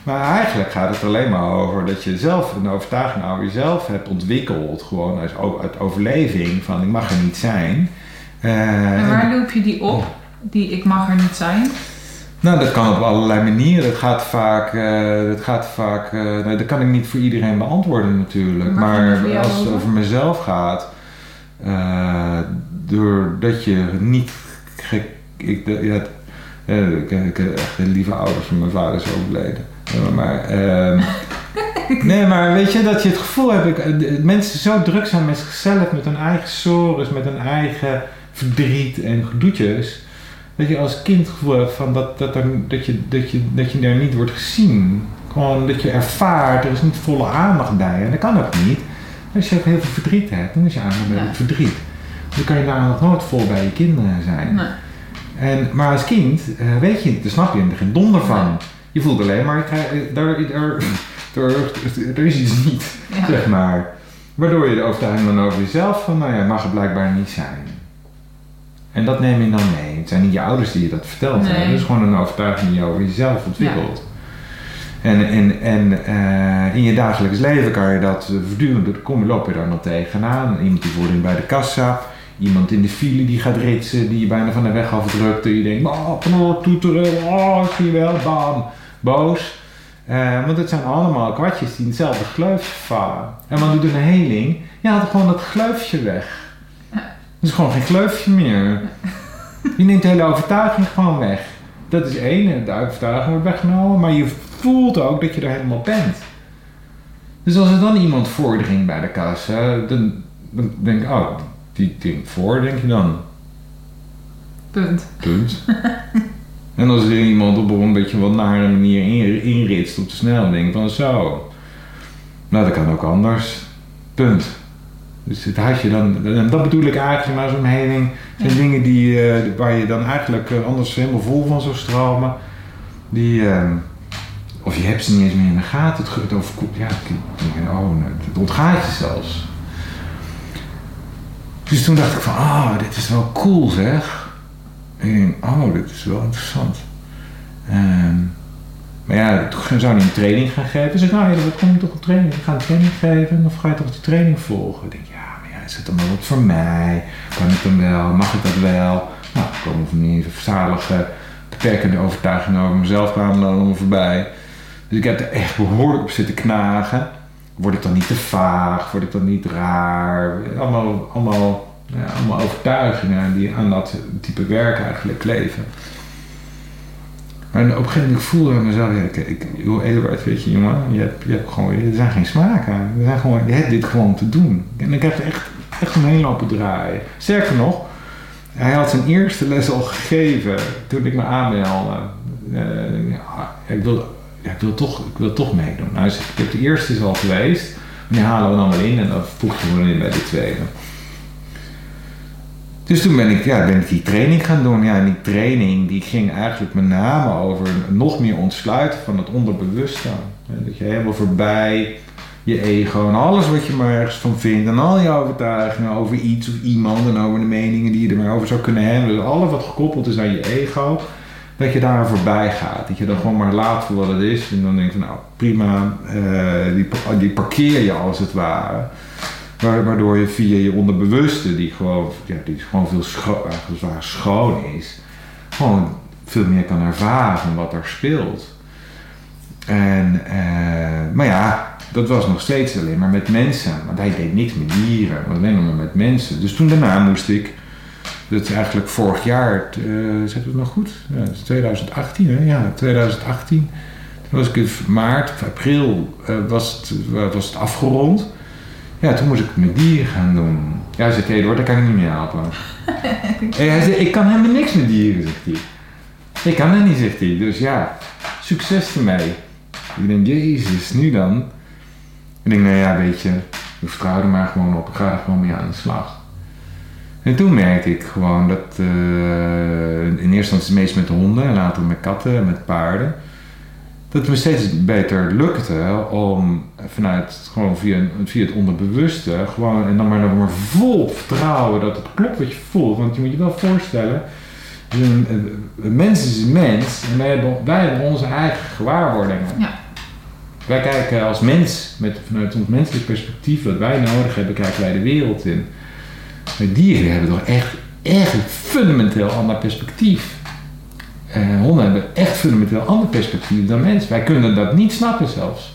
Maar eigenlijk gaat het alleen maar over dat je zelf een overtuiging over jezelf hebt ontwikkeld. Gewoon uit, uit overleving van ik mag er niet zijn. Eh,
En waar loop je die op? Die ik mag er niet zijn.
Nou, dat kan op allerlei manieren. Dat gaat vaak, eh, dat gaat vaak eh, nou, dat kan ik niet voor iedereen beantwoorden natuurlijk.
Het
Maar als het
over?
mezelf gaat, eh, doordat je niet gek, ik, ja, het- ik, ik heb echt de lieve ouders van mijn vader is overleden. Maar, ehm, *laughs* nee, maar weet je, dat je het gevoel hebt, ik, mensen zo druk zijn met zichzelf, met hun eigen sores, met hun eigen verdriet en gedoetjes. Dat je als kind gevoel hebt van dat, dat, er, dat, je, dat, je, dat je daar niet wordt gezien. Gewoon dat je ervaart, er is niet volle aandacht bij. En dat kan ook niet. Als je ook heel veel verdriet hebt, dan is je aandacht bij
Ja.
het verdriet. Dan kan je daar nog nooit vol bij je kinderen zijn.
Nee.
En, maar als kind eh, weet je, daar snap je er geen donder van.
Nee.
Je voelt alleen maar, eh, daar, er, er, er is iets niet,
Ja.
zeg maar. Waardoor je de overtuiging dan over jezelf van, nou ja, mag het blijkbaar niet zijn. En dat neem je dan mee. Het zijn niet je ouders die je dat verteld
Nee.
hebben. Het is gewoon een overtuiging die je over jezelf ontwikkelt. En, en, en eh, in je dagelijks leven kan je dat uh, voortdurend, kom je loop je daar nog tegenaan. Iemand die voordringt bij de kassa, Iemand in de file die gaat ritsen, die je bijna van de weg afdrukt. En je denkt, oh, toeteren, oh, zie je wel, bam, boos. Eh, want het zijn allemaal kwartjes die in hetzelfde gleufje vallen. En wat doet een heling? Je haalt gewoon dat gleufje weg. Het is gewoon geen gleufje meer. Je neemt de hele overtuiging gewoon weg. Dat is één, de overtuiging wordt weggenomen, maar je voelt ook dat je er helemaal bent. Dus als er dan iemand voordringt bij de kassa, dan, dan denk ik, oh, die dringt voor, denk je dan.
Punt.
Punt. *laughs* en als er iemand op een beetje wat nare manier in, inritst op de snel, denk ik van zo. Nou, dat kan ook anders. Punt. Dus het had je dan, en dat bedoel ik eigenlijk maar zo'n heling. zijn dingen die, eh, waar je dan eigenlijk eh, anders helemaal vol van zou stromen. Die, eh, of je hebt ze niet eens meer in de gaten. Het, overkoelt, ja, oh, nee, het ontgaat je zelfs. Dus toen dacht ik van, oh, dit is wel cool zeg. En ik denk, oh, dit is wel interessant. Ehm, maar ja, toen zou hij een training gaan geven. Ik zei, nou ja, dan kom je toch een training. Ik ga een training geven of ga je toch die training volgen? Ik denk, ja, ja, is het dan wel wat voor mij? Kan ik dan wel? Mag ik dat wel? Nou, er komen van die zalige, beperkende overtuigingen over mezelf kwamen dan voorbij. Dus ik heb er echt behoorlijk op zitten knagen. Word ik dan niet te vaag? Word ik dan niet raar? Allemaal, allemaal, ja, allemaal overtuigingen die aan dat type werk eigenlijk kleven. Maar op een gegeven moment voelde ik mezelf, ja, ik, joh, Eduard, weet je jongen, je hebt, je hebt gewoon, er zijn geen smaken. Er zijn gewoon, je hebt dit gewoon te doen. En ik heb er echt, echt omheen lopen draaien. Sterker nog, hij had zijn eerste les al gegeven toen ik me aanmeldde. Eh, ik wil, ja, ik wil toch, ik wil toch meedoen. Nou, dus ik heb de eerste is al geweest. Wanneer halen we dan wel in? En dan voegden we dan in bij de tweede. Dus toen ben ik, ja, ben ik die training gaan doen. Ja, en die training die ging eigenlijk met name over nog meer ontsluiten van het onderbewuste. En Dat je helemaal voorbij je ego en alles wat je maar ergens van vindt. En al je overtuigingen over iets of iemand en over de meningen die je er maar over zou kunnen hebben. Dus alles wat gekoppeld is aan je ego. Dat je daar voorbij gaat. Dat je dan gewoon maar laat voor wat het is. En dan denk je, nou prima, eh, die, die parkeer je als het ware. Wa- Waardoor je via je onderbewuste, die gewoon, ja, die gewoon veel het ware schoon is, gewoon veel meer kan ervaren wat er speelt. En, eh, maar ja, dat was nog steeds alleen maar met mensen. Want hij deed niks met dieren, maar alleen maar met mensen. Dus toen daarna moest ik, dat is eigenlijk vorig jaar, eh zet het nog goed? Ja, dat is 2018 hè? Ja, 2018. Toen was ik in maart of april eh, was, het, was het afgerond. Ja, toen moest ik met dieren gaan doen. Ja, hij zegt, hé, hoor, daar kan ik niet meer helpen. *laughs* En hij zegt, ik kan helemaal niks met dieren, zegt hij. Ik kan dat niet, zegt hij. Dus ja, succes ermee. Ik denk, jezus, nu dan? Ik denk, nou ja, weet je, ik vertrouw er maar gewoon op. Ik ga er gewoon mee aan de slag. En toen merkte ik gewoon dat eh, in eerste instantie meest met honden en later met katten en met paarden. Dat het me steeds beter lukte om vanuit gewoon via, via het onderbewuste gewoon en dan maar, dan maar vol vertrouwen dat het klopt wat je voelt. Want je moet je wel voorstellen, een, een- een mens is een mens en wij hebben, wij hebben onze eigen gewaarwordingen.
Ja.
Wij kijken als mens, met, vanuit ons menselijk perspectief, wat wij nodig hebben, kijken wij de wereld in. Maar dieren hebben toch echt, echt een fundamenteel ander perspectief. Eh, honden hebben echt fundamenteel ander perspectief dan mensen. Wij kunnen dat niet snappen zelfs.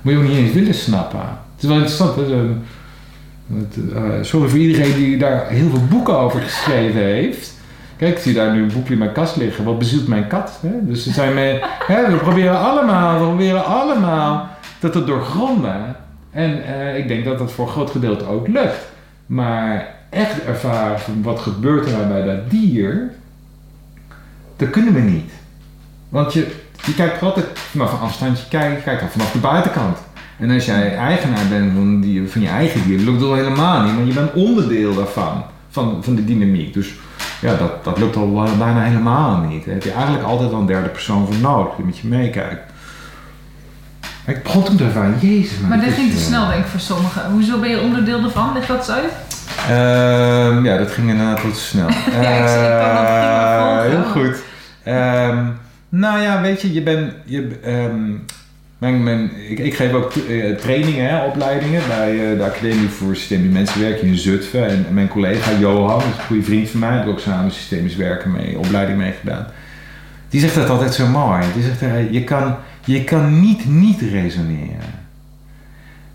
Moet je ook niet eens willen snappen. Het is wel interessant. Hè? eh, sorry voor iedereen die daar heel veel boeken over geschreven heeft. Kijk, ik zie daar nu een boekje in mijn kast liggen. Wat bezielt mijn kat? Hè? Dus ze zijn mee, *laughs* hè, we proberen allemaal, we proberen allemaal dat te doorgronden. En eh, ik denk dat dat voor een groot gedeelte ook lukt. Maar echt ervaren van wat gebeurt er nou bij dat dier, dat kunnen we niet. Want je, je kijkt altijd vanaf een afstandje, kijken, kijkt al vanaf de buitenkant. En als jij eigenaar bent van, die, van je eigen dier, lukt dat al helemaal niet, want je bent onderdeel daarvan, van, van de dynamiek. Dus ja, dat, dat lukt al bijna helemaal niet. Daar heb je eigenlijk altijd wel een derde persoon voor nodig die met je meekijkt. Maar Ik begon toen te ervaren, jezus.
Maar
dit
dit ging te snel, denk ik, voor sommigen. Hoezo ben je onderdeel ervan? Leg dat eens uit.
Ehm, ja, dat ging inderdaad wat te snel. *laughs*
ik- ik kan dat prima
Eh,
volgen.
Heel goed. Ehm, nou ja, weet je, je bent. Je, ehm, ik, ik geef ook eh, trainingen, opleidingen bij eh, de Academie voor Systemisch Mensenwerken in Zutphen. En, mijn collega Johan, een goede vriend van mij, heb ik ook samen systemisch werken mee, opleiding mee gedaan. Die zegt dat altijd zo mooi. Die zegt, eh, je, kan, je kan niet niet resoneren.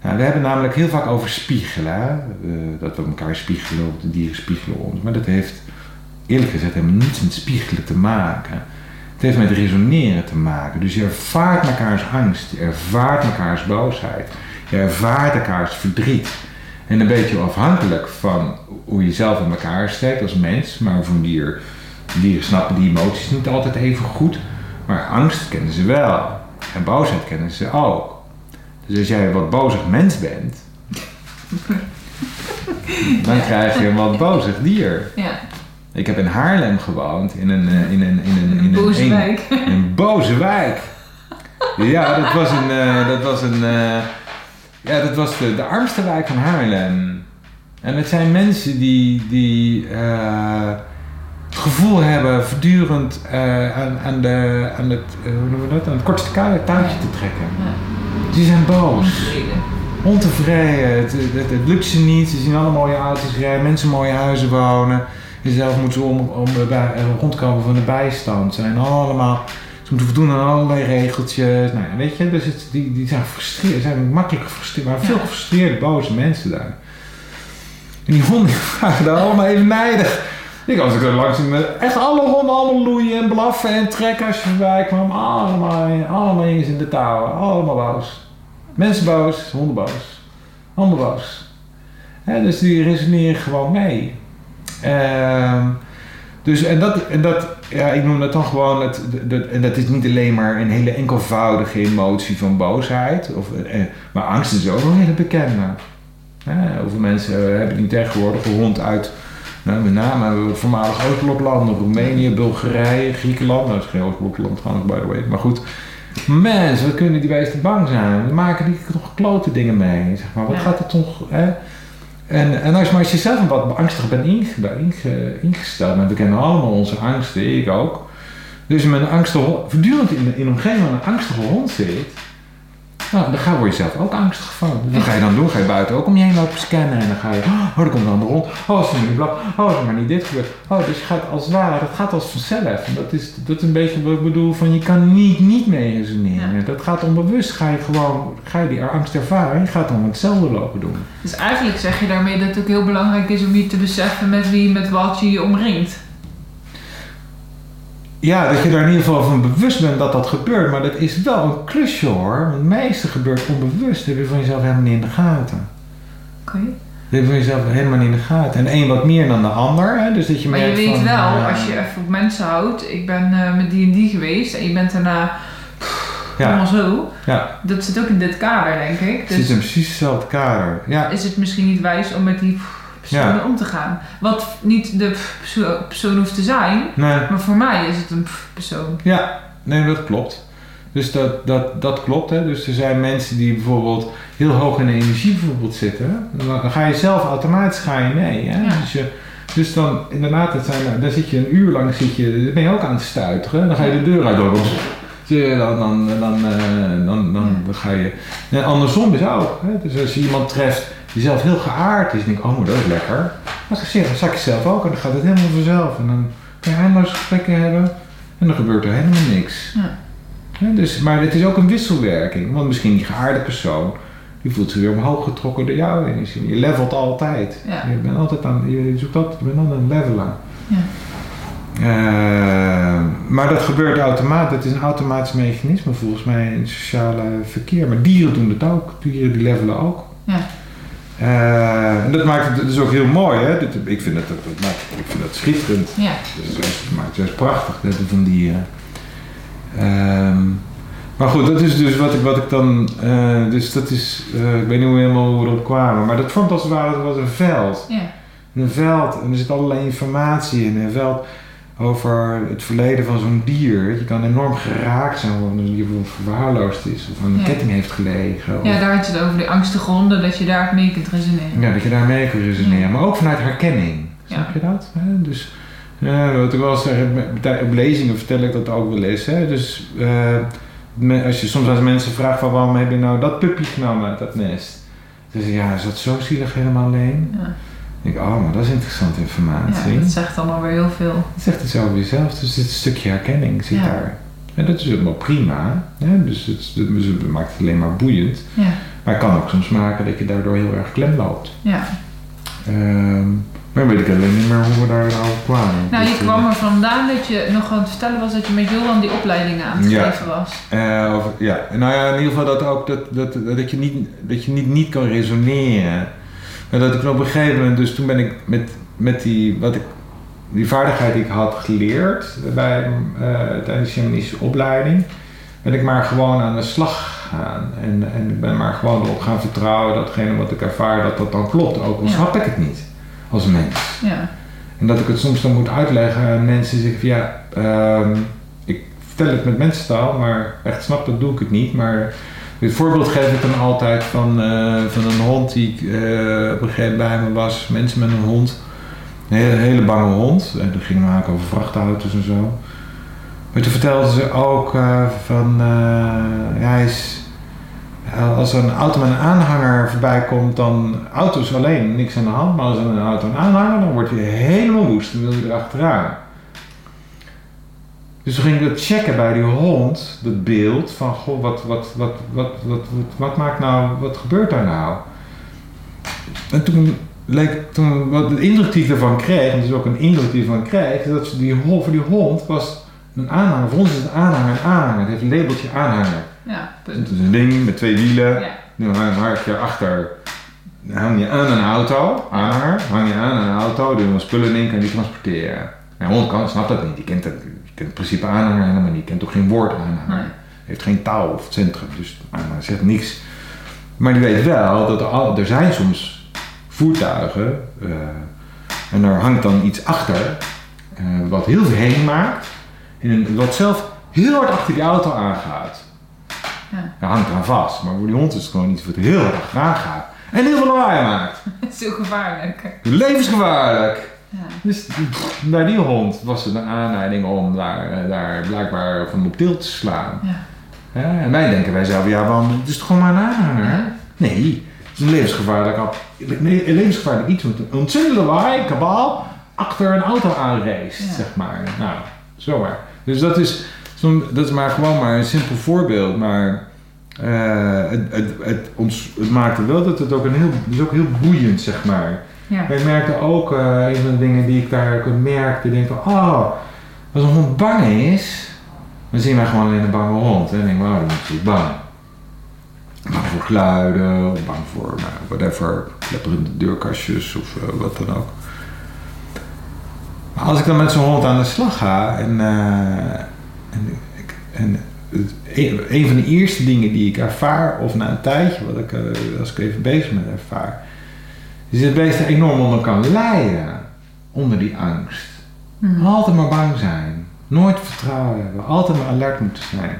Nou, we hebben namelijk heel vaak over spiegelen. dat we elkaar spiegelen, de dieren spiegelen ons. Maar dat heeft eerlijk gezegd helemaal niets met spiegelen te maken. Het heeft met resoneren te maken. Dus je ervaart mekaars angst, je ervaart mekaars boosheid, je ervaart elkaars verdriet. En een beetje afhankelijk van hoe je zelf in elkaar steekt als mens, maar voor een dier, dieren snappen die emoties niet altijd even goed, maar angst kennen ze wel. En boosheid kennen ze ook. Dus als jij een wat bozig mens bent, *laughs* dan krijg je een wat bozig dier.
Ja,
Ik heb in Haarlem gewoond, in een, eh, in een, in een, in
een boze
een-
wijk.
in *laughs* een boze wijk. Ja, dat was een, eh, dat was een, eh, ja, dat was de, de armste wijk van Haarlem. En het zijn mensen die, die het gevoel hebben voortdurend aan, aan, de, aan, het, hoe noemen we dat? aan het kortste touwtje te trekken.
Ja.
Die zijn boos.
Ontevreden.
Het, het, het lukt ze niet. Ze zien alle mooie auto's rijden, mensen mooie huizen wonen. En zelf moeten om, om bij- eh, rondkomen van de bijstand. Ze zijn allemaal, ze moeten voldoen aan allerlei regeltjes. Nou, ja, weet je, dus het, die, die zijn gefrustreerd, zijn makkelijk gefrustreerd, maar veel gefrustreerde, boze mensen daar. En die honden *laughs* waren daar allemaal even nijdig. Ik als ik er langs met echt alle honden allemaal loeien en blaffen en trekken als je voorbij kwam. Allemaal, allemaal in de touwen, allemaal boos. Mensen boos, honden boos. Honden boos. Dus die resoneren gewoon mee. Ehm, dus, en dat, en dat, ja, ik noem dat dan gewoon, het, de- en dat is niet alleen maar een hele enkelvoudige emotie van boosheid. Of, eh, maar angst is ook een hele bekende. Hè, hoeveel mensen eh, hebben die tegenwoordig een hond uit, nou, met name voormalig Oostbloklanden, Roemenië, Bulgarije, Griekenland. Nou, dat is geen Oostblokland trouwens, by the way. Maar goed, mensen, wat kunnen die beesten bang zijn? We maken die toch klote dingen mee. Zeg maar. Wat
Ja.
gaat er toch... Hè? En, en als, maar als je zelf een wat angstig bent inge- inge- ingesteld, en we kennen allemaal onze angsten, ik ook. Dus met een angstige voortdurend in, in een omgeving waar een angstige hond zit, nou, dan ga, word je zelf ook angstig van. Wat ga je dan doen? Ga je buiten ook om je heen lopen scannen en dan ga je, oh, er komt een ander hond. Oh, is er maar niet blad. Oh, is er maar niet dit gebeurd. Oh, dus je gaat als ware, dat gaat als vanzelf. En dat is, dat is een beetje wat ik bedoel van, je kan niet niet mee resoneren.
Ja.
Dat gaat onbewust, ga je gewoon, ga je die angst ervaren. Je gaat dan hetzelfde lopen doen.
Dus eigenlijk zeg je daarmee dat het ook heel belangrijk is om je te beseffen met wie, met wat je je omringt.
Ja, dat je daar in ieder geval van bewust bent dat dat gebeurt. Maar dat is wel een klusje hoor. Want het meeste gebeurt onbewust. Dat heb je van jezelf helemaal niet in de gaten.
Oké.
Dat heb je van jezelf helemaal niet in de gaten. En één wat meer dan de ander. Hè? Dus dat je
Maar je weet
van,
wel, als je even op mensen houdt, ik ben eh, met die en die geweest en je bent daarna allemaal
Ja,
zo.
ja.
Dat zit ook in dit kader, denk ik.
het zit
Dus
in precies hetzelfde kader. Ja,
is het misschien niet wijs om met die personen om te gaan. Wat niet de perso- persoon hoeft te zijn,
nee.
maar voor mij is het een persoon.
Ja, nee, dat klopt. Dus dat, dat, dat klopt. Hè. Dus er zijn mensen die bijvoorbeeld heel hoog in de energie bijvoorbeeld zitten. Dan ga je zelf automatisch ga je mee. Hè.
Ja.
Dus, je, dus dan inderdaad, het zijn, dan zit je een uur lang zit je, ben je ook aan het stuiteren. Dan ga je de deur uit door. *laughs* Dan, dan, dan, eh, dan, dan, dan ga je. En andersom is ook. Hè. Dus als je iemand treft die zelf heel geaard is, denk ik, oh, maar dat is lekker. Maar dan zeg- dan zak je zelf ook en dan gaat het helemaal vanzelf. En dan kan je eindeloos gesprekken hebben en dan gebeurt er helemaal niks.
Ja.
Ja, dus, maar het is ook een wisselwerking. Want misschien die geaarde persoon, die voelt zich weer omhoog getrokken door jouw energie. Je levelt altijd.
Ja.
Je bent altijd aan, je zoekt altijd, je bent altijd een levelaar.
Ja.
Eh, maar dat gebeurt automatisch. Het is een automatisch mechanisme volgens mij in het sociale verkeer. Maar dieren doen dat ook. Dieren die levelen ook.
Ja.
Eh, en dat maakt het dus ook heel mooi. Hè? Dit- ik, vind dat, dat, dat maakt, ik vind dat schitterend.
Ja.
Dus dat maakt het juist prachtig, dat van dieren. Ehm, maar goed, dat is dus wat ik, wat ik dan. eh, dus dat is. eh, ik weet niet hoe helemaal hoe we erop kwamen. Maar dat vormt als het ware wat een veld.
Ja.
Een veld. En er zit allerlei informatie in. Een veld over het verleden van zo'n dier. Je kan enorm geraakt zijn omdat een dier bijvoorbeeld verwaarloosd is. Of aan een
Ja.
ketting heeft gelegen. Of,
ja, daar had je het over die angstige honden, dat je daar mee kunt resoneren.
ja, dat je daar mee kan resoneren.
Ja.
Maar ook vanuit herkenning. Snap je dat? Dus, ja, wat ik wel zeg, op lezingen vertel ik dat ook wel eens. Hè? Dus, eh, als je soms als mensen vraagt van waarom heb je nou dat puppy genomen uit dat nest? Je, ja, is dat zo zielig helemaal alleen?
Ja.
Denk ik, oh, maar dat is interessante informatie.
ja, dat zegt dan alweer heel veel.
Dat zegt het zo over jezelf, dus dit stukje herkenning zit
Ja.
daar. En dat is helemaal prima. Hè? Dus het, dus het maakt het alleen maar boeiend.
Ja,
Maar het kan ook soms maken dat je daardoor heel erg klem loopt.
ja.
Ehm, maar weet ik alleen niet meer hoe we daar nou kwamen.
Nou, je
Dus,
kwam er vandaan dat je nog aan het vertellen was dat je met Johan die opleiding aan het
Ja.
geven was.
eh, of- ja, nou ja, in ieder geval dat ook dat, dat, dat je niet, dat je niet, niet kan resoneren. Maar dat ik op een gegeven moment, dus toen ben ik met, met die, wat ik, die vaardigheid die ik had geleerd bij, eh, tijdens de shamanistische opleiding, ben ik maar gewoon aan de slag gegaan. En, en ik ben maar gewoon erop gaan vertrouwen datgene wat ik ervaar, dat dat dan klopt. Ook al
Ja.
snap ik het niet als mens.
Ja,
En dat ik het soms dan moet uitleggen aan mensen zeggen van ja, ehm, ik vertel het met mensentaal, maar echt snap dat doe ik het niet. Maar dit voorbeeld geef ik dan altijd van, eh, van een hond die eh, op een gegeven moment bij me was. Mensen met een hond. Een hele, bange hond. En dat ging maken over vrachtauto's en zo. Maar toen vertelden ze ook eh, van, eh, hij is, als er een auto met een aanhanger voorbij komt, dan auto's alleen, niks aan de hand. Maar als er een auto een aanhanger, dan wordt hij helemaal woest. Dan wil hij erachteraan. Dus toen ging ik dat checken bij die hond, dat beeld van, goh, wat, wat, wat, wat, wat, wat, wat maakt nou, wat gebeurt daar nou? En toen leek, toen, wat de indruk die ik ervan kreeg, en dus ook een indruk die ik ervan kreeg, is dat die, hond- voor die hond was een aanhanger. Voor ons is een aanhanger een aanhanger. Het heeft een labeltje aanhanger.
ja,
Het
punt.
is een ding met twee wielen.
Ja,
Nu hang je achter, dan hang je aan een auto, aanhanger, hang je aan een auto, doe je spullen in, kan die transporteren. Mijn hond kan, snapt dat niet, die kent, het, die kent het principe aanhanger helemaal niet, kent ook geen woord aanhanger.
Nee.
Heeft geen taal of centrum, dus aanhanger zegt niks. Maar die weet wel dat er, al, er zijn soms voertuigen eh, en daar hangt dan iets achter eh, wat heel veel herrie maakt en wat zelf heel hard achter die auto aangaat.
ja.
Hij hangt eraan vast, maar voor die hond is het gewoon iets wat heel erg achteraan gaat. En heel veel lawaai maakt.
Het is heel gevaarlijk.
Levensgevaarlijk. Dus bij die hond was het een aanleiding om daar, eh, daar blijkbaar van op til te slaan.
ja.
Ja, en wij denken wij zelf, ja, want het is toch gewoon maar een aanhanger? Nee, het is een levensgevaarlijk, levensgevaarlijk iets met een ontzettend lawaai, kabaal, achter een auto aanreest,
Ja.
zeg maar. Nou, zomaar. Dus dat is, dat is maar gewoon maar een simpel voorbeeld, maar eh, het, het, het, ons, het maakte wel dat het ook een heel, het is ook heel boeiend, zeg maar.
Ja.
Wij merkten ook, eh, een van de dingen die ik daar merkte, denk van, oh, als een hond bang is, dan zien wij gewoon alleen een bange hond. En dan denk ik, wow, dan is hij bang. Bang voor geluiden, of bang voor nou, whatever, klepperende deurkastjes of eh, wat dan ook. Maar als ik dan met zo'n hond aan de slag ga en, eh, en, ik, en een, van de eerste dingen die ik ervaar, of na een tijdje, wat ik, als ik even bezig ben ervaar, is dat beest er enorm onder kan lijden. Onder die angst.
Hm.
Altijd maar bang zijn. Nooit vertrouwen hebben. Altijd maar alert moeten zijn.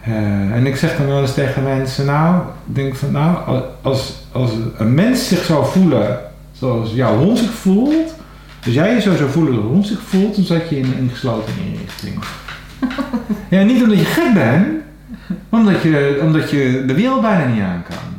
Eh, en ik zeg dan wel eens tegen mensen, nou, denk van nou, als, als een mens zich zou voelen zoals jouw hond zich voelt, als jij je zo zou voelen zoals een hond zich voelt, dan zat je in een ingesloten inrichting. *laughs* ja, niet omdat je gek bent, maar omdat je, omdat je de wereld bijna niet aan kan.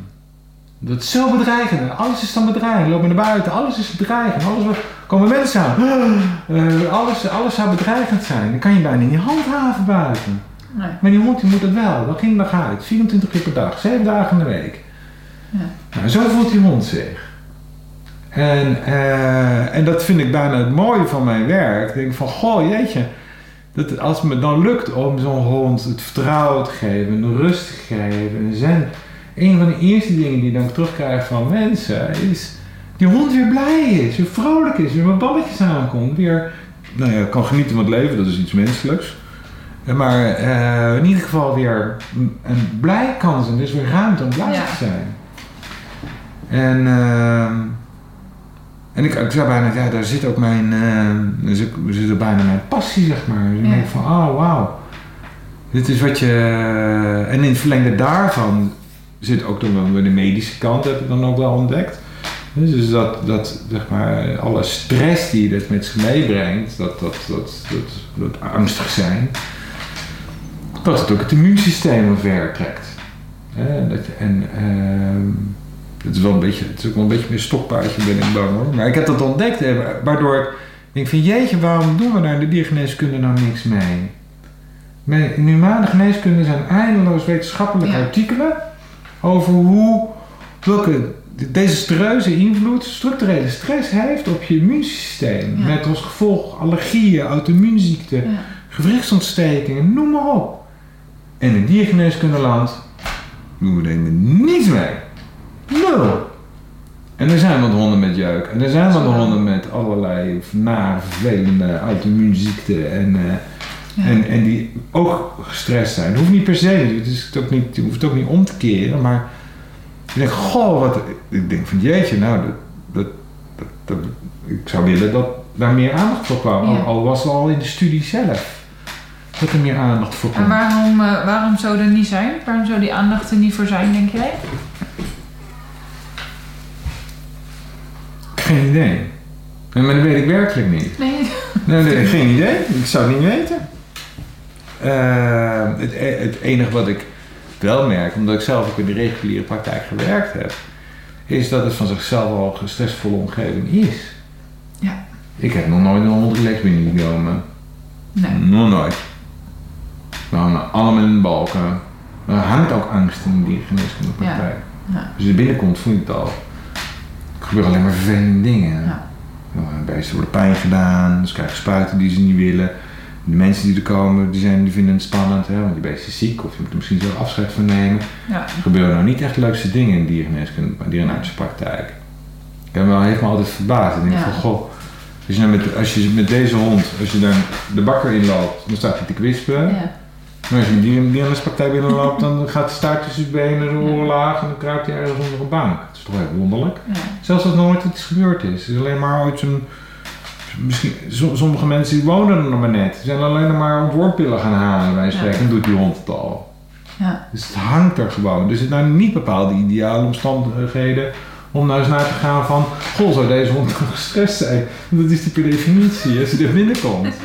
Dat is zo bedreigend. Alles is dan bedreigend. Loop naar buiten. Alles is bedreigend. Alles wat, komen mensen aan. *gasps* Eh, alles, alles zou bedreigend zijn. Dan kan je bijna niet handhaven buiten.
Nee.
Maar die hond die moet het wel. Dan ging dag uit. 24 keer per dag. 7 dagen in de week.
Ja.
Nou, zo voelt die hond zich. En, eh, en dat vind ik bijna het mooie van mijn werk. Ik denk van, goh, jeetje. Dat als het me dan lukt om zo'n hond het vertrouwen te geven, de rust te geven, en zen. Een van de eerste dingen die ik dan terugkrijg van mensen is die hond weer blij is, weer vrolijk is, weer met balletjes aankomt, weer nou ja, kan genieten van het leven, dat is iets menselijks. Eh, Maar eh, in ieder geval weer een- blij kan zijn, dus weer ruimte om blij
Ja.
te zijn. En, ehm, en ik, ik zou bijna, ja, daar zit ook mijn, er zit, zit bijna mijn passie, zeg maar. Dus ik denk van, oh wauw. Dit is wat je, en in het verlengde daarvan zit ook dan wel weer de medische kant, heb ik dan ook wel ontdekt. Dus dus dat, dat zeg maar, alle stress die dat met zich meebrengt, dat, dat, dat, dat, angstig zijn, dat het ook het immuunsysteem omver trekt. Dat, en ehm, het is wel een beetje, het is ook wel een beetje meer stokpaardje ben ik bang hoor. Maar ik heb dat ontdekt, waardoor ik denk van jeetje, waarom doen we daar in de diergeneeskunde nou niks mee? Met- In de humane geneeskunde zijn eindeloos wetenschappelijke artikelen over hoe welke desastreuze invloed structurele stress heeft op je immuunsysteem.
Ja.
Met als gevolg allergieën, auto-immuunziekten,
Ja.
gewrichtsontstekingen, noem maar op. En in diergeneeskundeland doen we er helemaal niets mee. Nul. En er zijn wat honden met jeuk. En er zijn wat honden met allerlei nare, vervelende auto-immuunziekten. En, eh,
Ja.
en, en die ook gestrest zijn. Het hoeft niet per se. Het, is ook niet, je hoeft het ook niet om te keren. Maar ik denk, goh, wat... Ik denk van jeetje, nou, dat, dat, dat, dat- ik zou willen dat daar meer aandacht voor kwam. Al,
Ja.
al was het al in de studie zelf. Dat er meer aandacht voor
En
kwam.
waarom, eh, waarom zou er niet zijn? Waarom zou die aandacht er niet voor zijn, denk jij?
Geen idee. Nee, maar dat weet ik werkelijk niet.
Nee.
Nee, nee, geen idee. Ik zou het niet weten. Eh, het, e- het enige wat ik wel merk, omdat ik zelf ook in de reguliere praktijk gewerkt heb, is dat het van zichzelf al een stressvolle omgeving is.
Ja.
Ik heb nog nooit een hond relax binnengekomen.
Nee.
Nog nooit. We hangen allemaal in de balken. Er hangt ook angst in die geneeskundige praktijk.
Ja.
Als je er binnenkomt, voel je het al. Er gebeuren alleen maar vervelende dingen.
Ja.
Ja, Beesten worden pijn gedaan, ze krijgen spuiten die ze niet willen. De mensen die er komen, die, zijn, die vinden het spannend, hè, want je beest is ziek of je moet er misschien zelf afscheid van nemen.
Ja.
Er gebeuren nou niet echt de leukste dingen in dierengeneeskunde, dierenartsenpraktijk. Ik heb me wel, heeft me altijd verbaasd. Ik denk
Ja.
van, goh, als je, nou met, als je met deze hond, als je daar de bakker in loopt, dan staat hij te kwispen.
Ja.
Maar als je met die dierenartsenpraktijk binnenloopt, dan gaat de staart tussen zijn benen, de oren laag en dan kruipt hij ergens onder een bank. Dat is toch heel wonderlijk.
Ja.
Zelfs als nooit iets gebeurd is. Het is alleen maar ooit zo'n... Misschien, som- sommige mensen die wonen er nog maar net. Die zijn alleen nog maar wormpillen gaan halen bij
Ja.
spreken. En doet die hond het al.
Ja.
Dus het hangt er gewoon. Dus het zijn nou niet bepaalde ideale omstandigheden om nou eens naar te gaan van... Goh, zou deze hond toch gestrest zijn? Want dat is die per definitie als hij er binnenkomt.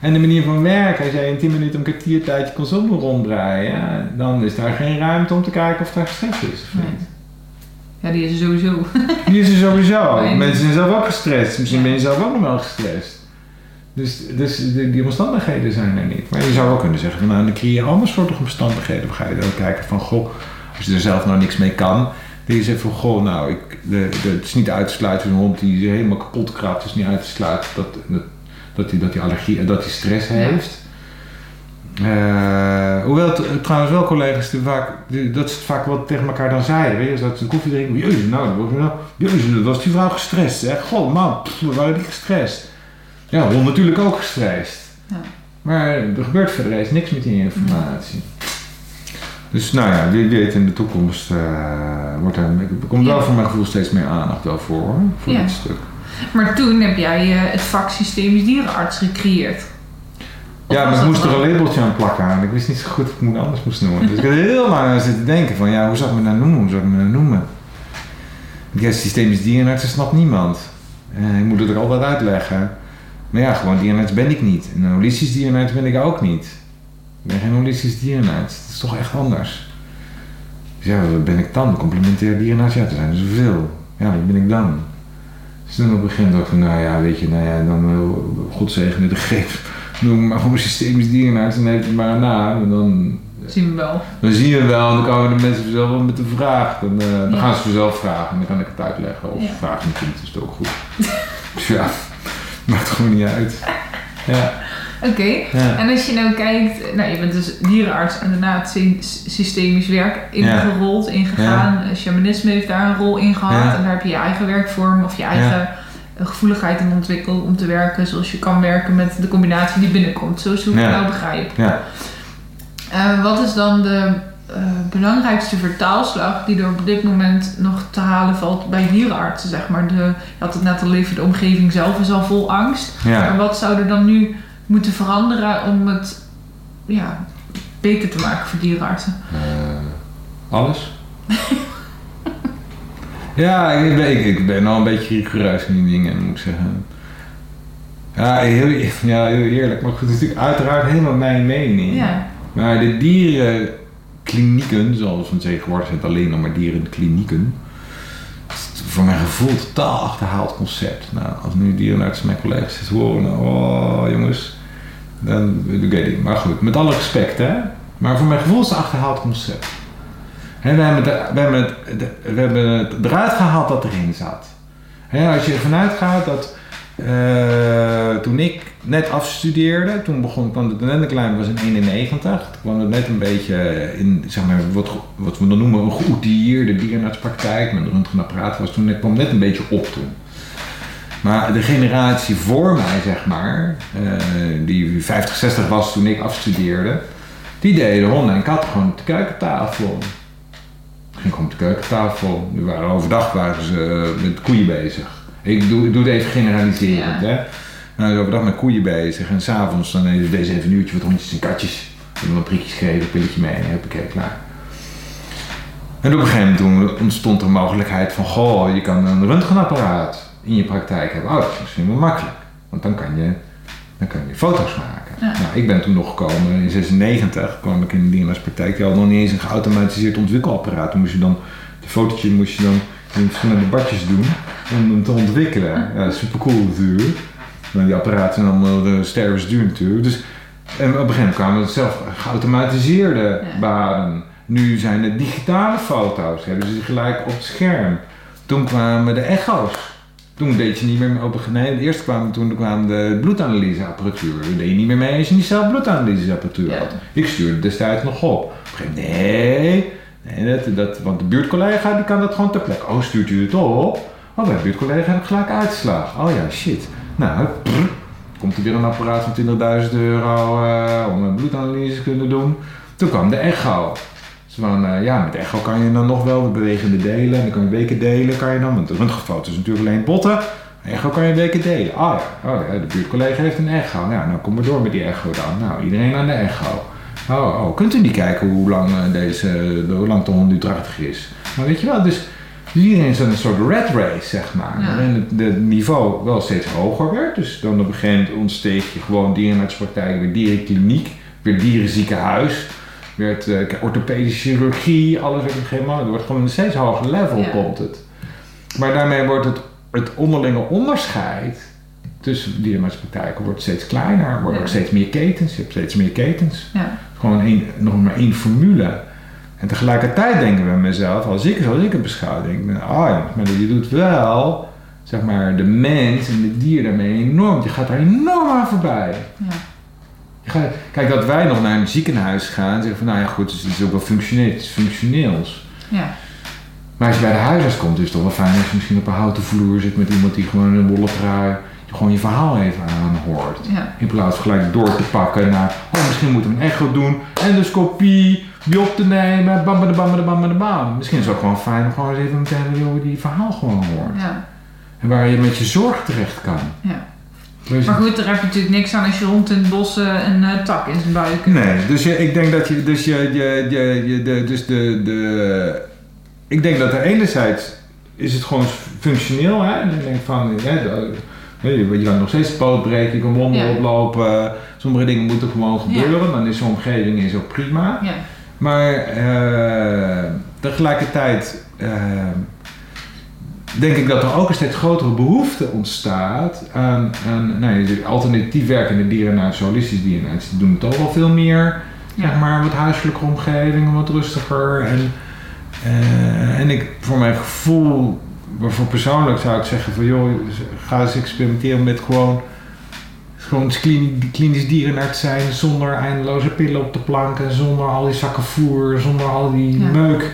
En de manier van werken, als jij in 10 minuten een kwartiertijdje console ronddraaien... Ja, dan is daar geen ruimte om te kijken of daar gestrest is of niet.
Nee. Ja, die is er sowieso. *laughs*
Die is er sowieso. Mensen zijn zelf ook gestrest. Misschien ben je zelf ook nog wel gestrest. Dus, dus die, die omstandigheden zijn er niet. Maar je zou ook kunnen zeggen, van, nou, dan creëer je andere soorten omstandigheden. Dan ga je dan kijken van, goh, als je er zelf nou niks mee kan. Je zegt van, goh, nou, ik, de, de, het is niet uit te sluiten. Een hond die helemaal kapot krabt, het is niet uit te sluiten dat, dat, dat hij dat die allergie en dat hij stress heeft. Eh, hoewel trouwens wel collega's die vaak, die- dat ze het vaak wel tegen elkaar dan zeiden. Weet je, als dat ze een koffie drinken. Jezus, nou, dat was, nou, jezus, dat was die vrouw gestrest. Hè? Goh, man, pff, we waren niet gestrest. Ja, hond natuurlijk ook gestrest.
Ja.
Maar er gebeurt verder eens niks met die informatie. Dus nou ja, wie weet in de toekomst eh, wordt er, komt wel
Ja.
voor mijn gevoel steeds meer aandacht wel voor, hoor, voor
Ja.
dit stuk.
Maar toen heb jij eh, het vak systemisch dierenarts gecreëerd.
Ja, maar ik
dat
moest er een labeltje aan plakken aan. Ik wist niet zo goed of ik het anders moest noemen. Dus ik heb heel lang aan zitten denken van, ja, hoe zou ik me nou noemen? Hoe zou ik me nou noemen? Ja, systemisch dierenarts snapt niemand. Eh, ik moet het er altijd uitleggen. Maar ja, gewoon dierenarts ben ik niet. En een holistisch dierenarts ben ik ook niet. Ik ben geen holistisch dierenarts. Dat is toch echt anders. Dus ja, wat ben ik dan? Complementair dierenarts? Ja, er zijn er zoveel. Ja, wat ben ik dan? Dus toen op gegeven moment dacht ik van, nou ja, weet je, nou ja, dan uh, God zegene de greep. Noem maar gewoon systemisch dierenarts en heeft het maar naam. En dan,
Zien we wel.
dan zien we wel en dan komen de mensen vanzelf wel met de vraag. Dan, eh, dan
Ja.
gaan ze vanzelf vragen en dan kan ik het uitleggen. Of
Ja.
vragen niet, is het ook goed. *laughs* dus ja, maakt gewoon niet uit. Ja,
Oké.
ja.
En als je nou kijkt, nou je bent dus dierenarts en daarna het sy- systemisch werk ingerold, ingegaan. Shamanisme heeft daar een rol in gehad en daar heb je je eigen werkvorm of je eigen gevoeligheid in om te werken zoals je kan werken met de combinatie die binnenkomt. Zo is hoe ik
Ja.
nou begrijp.
ja.
Eh, wat is dan de eh, belangrijkste vertaalslag die er op dit moment nog te halen valt bij dierenartsen? Zeg maar. De, je had het net al even, de omgeving zelf is al vol angst. Maar wat zou er dan nu moeten veranderen om het ja, beter te maken voor dierenartsen?
Eh, alles? *laughs* ja, ik ben, ik, ik ben al een beetje rigoureus in die dingen, moet ik zeggen. Ja heel, ja, heel eerlijk. Maar goed, het is natuurlijk uiteraard helemaal mijn mening.
Ja,
Maar de dierenklinieken, zoals we tegenwoordig zijn het alleen nog maar dierenklinieken. is Voor mijn gevoel totaal achterhaald concept. Nou, als nu dierenartsen mijn collega's dit horen, nou, oh jongens, dan weet ik. Maar goed, met alle respect hè. Maar voor mijn gevoel is het een achterhaald concept. We, hebben we, hebben het, het eruit gehaald dat erin zat. Als je ervan uitgaat dat eh, toen ik net afstudeerde, toen begon, net een klein, was in 91. Toen kwam het net een beetje in, zeg maar, wat, wat we dan noemen een geoutilleerde dierenartspraktijk. Met een röntgenapparaat was toen net, kwam net een beetje op toen. Maar de generatie voor mij, zeg maar, eh, die 50, 60 was toen ik afstudeerde, die deden honden en katten gewoon op de keukentafel. Ging gewoon op de keukentafel. Waren overdag waren ze eh, met koeien bezig. Ik doe, ik doe het even generaliserend,
Ja.
hè. Nou, overdag met koeien bezig en s'avonds dan deze even een uurtje wat hondjes en katjes. En dan prikjes geven, pilletje mee en huppakee, klaar. En op een gegeven moment ontstond er mogelijkheid van, goh, je kan een röntgenapparaat in je praktijk hebben. Oh, dat is misschien wel makkelijk. Want dan kan je, dan kan je foto's maken.
Ja.
Nou, ik ben toen nog gekomen, in 96 kwam ik in de dierenartspraktijk. Die had nog niet eens een geautomatiseerd ontwikkelapparaat. Toen moest je dan, de fotootje moest je dan in verschillende badjes doen om hem te ontwikkelen. Ja, super cool natuurlijk. Maar die apparaten zijn allemaal uh, stervensduur natuurlijk. Dus, en op een gegeven moment kwamen het zelf geautomatiseerde
Ja.
Nu zijn het digitale foto's, hebben ze gelijk op het scherm. Toen kwamen de echo's. Toen deed je niet meer op een nee, eerst kwamen, toen kwam de bloedanalyseapparatuur. Dat deed je niet meer mee als je niet zelf bloedanalyseapparatuur
Ja.
had. Ik stuurde destijds nog op. Op een gegeven moment, nee, nee dat, dat, want de buurtcollega die kan dat gewoon ter plekke. Oh, stuurt u het op? Oh, bij de buurtcollega heb ik gelijk uitslag. Oh ja, shit. Nou, komt er weer een apparaat van 20.000 euro eh, om een bloedanalyse te kunnen doen. Toen kwam de echo. Dus van, eh, ja, met echo kan je dan nog wel de bewegende delen. En dan kan je weken delen, kan je dan. Want de röntgenfoto is natuurlijk alleen botten. Echo kan je weken delen. Ah ja, oh, ja, de buurtcollega heeft een echo. Ja, nou kom maar door met die echo dan. Nou, iedereen aan de echo. Oh, oh kunt u niet kijken hoe lang, eh, deze, de, hoe lang de hond nu drachtig is? Maar weet je wel, dus iedereen is een soort red race, zeg maar.
Ja.
Waarin het, het niveau wel steeds hoger werd. Dus dan op een gegeven moment ontsteeg je gewoon dierenartspraktijk, weer dierenkliniek, weer dierenziekenhuis. Werd eh, orthopedische chirurgie, alles werd op een gegeven moment. Het wordt gewoon een steeds hoger level
Ja.
komt het. Maar daarmee wordt het, het onderlinge onderscheid tussen dierenartspraktijken wordt steeds kleiner. Er worden ook steeds meer ketens. Je hebt steeds meer ketens.
Ja.
Gewoon één, nog maar één formule. En tegelijkertijd denken we mezelf, als ik, als ik het beschouw, denk ik, ah ja, maar je doet wel, zeg maar, de mens en het dier daarmee enorm, je gaat daar enorm aan voorbij.
Ja.
Kijk, dat wij nog naar een ziekenhuis gaan, zeggen van, nou ja goed, het is ook wel functioneel, het is functioneels.
Ja.
Maar als je bij de huisarts komt, is het toch wel fijn als je misschien op een houten vloer zit met iemand die gewoon een bolle trui, gewoon je verhaal even aanhoort.
Ja.
In plaats van gelijk door te pakken naar, oh misschien moeten we een echo doen, endoscopie, op te nemen, bam, bam, bam, bam, bam, bam. Misschien is het ook gewoon fijn om gewoon eens even meteen die verhaal gewoon hoort.
Ja.
En waar je met je zorg terecht kan.
Ja.
Dus-
Maar goed, daar heb je natuurlijk niks aan als je rond in het bos een eh, tak in zijn buik
Nee, dus je, ik denk dat je, dus je, je, je, de, dus de, de, ik denk dat er enerzijds is het gewoon functioneel, hè. En ik denk van, hè, hè, je, je kan nog steeds poot breken, je kan wonden
Ja.
oplopen, sommige dingen moeten gewoon gebeuren, dan is zo'n omgeving is ook prima.
Ja.
Maar eh, tegelijkertijd eh, denk ik dat er ook een steeds grotere behoefte ontstaat aan, aan nou, alternatief werkende dierenarts, holistisch dierenarts. Die doen het ook wel veel meer,
Ja.
zeg maar, wat huiselijke omgeving, wat rustiger. En, eh, en ik, voor mijn gevoel, voor persoonlijk zou ik zeggen van joh, ga eens experimenteren met gewoon gewoon klini- klinisch dierenarts zijn zonder eindeloze pillen op de plank en zonder al die zakken voer, zonder al die
Ja.
meuk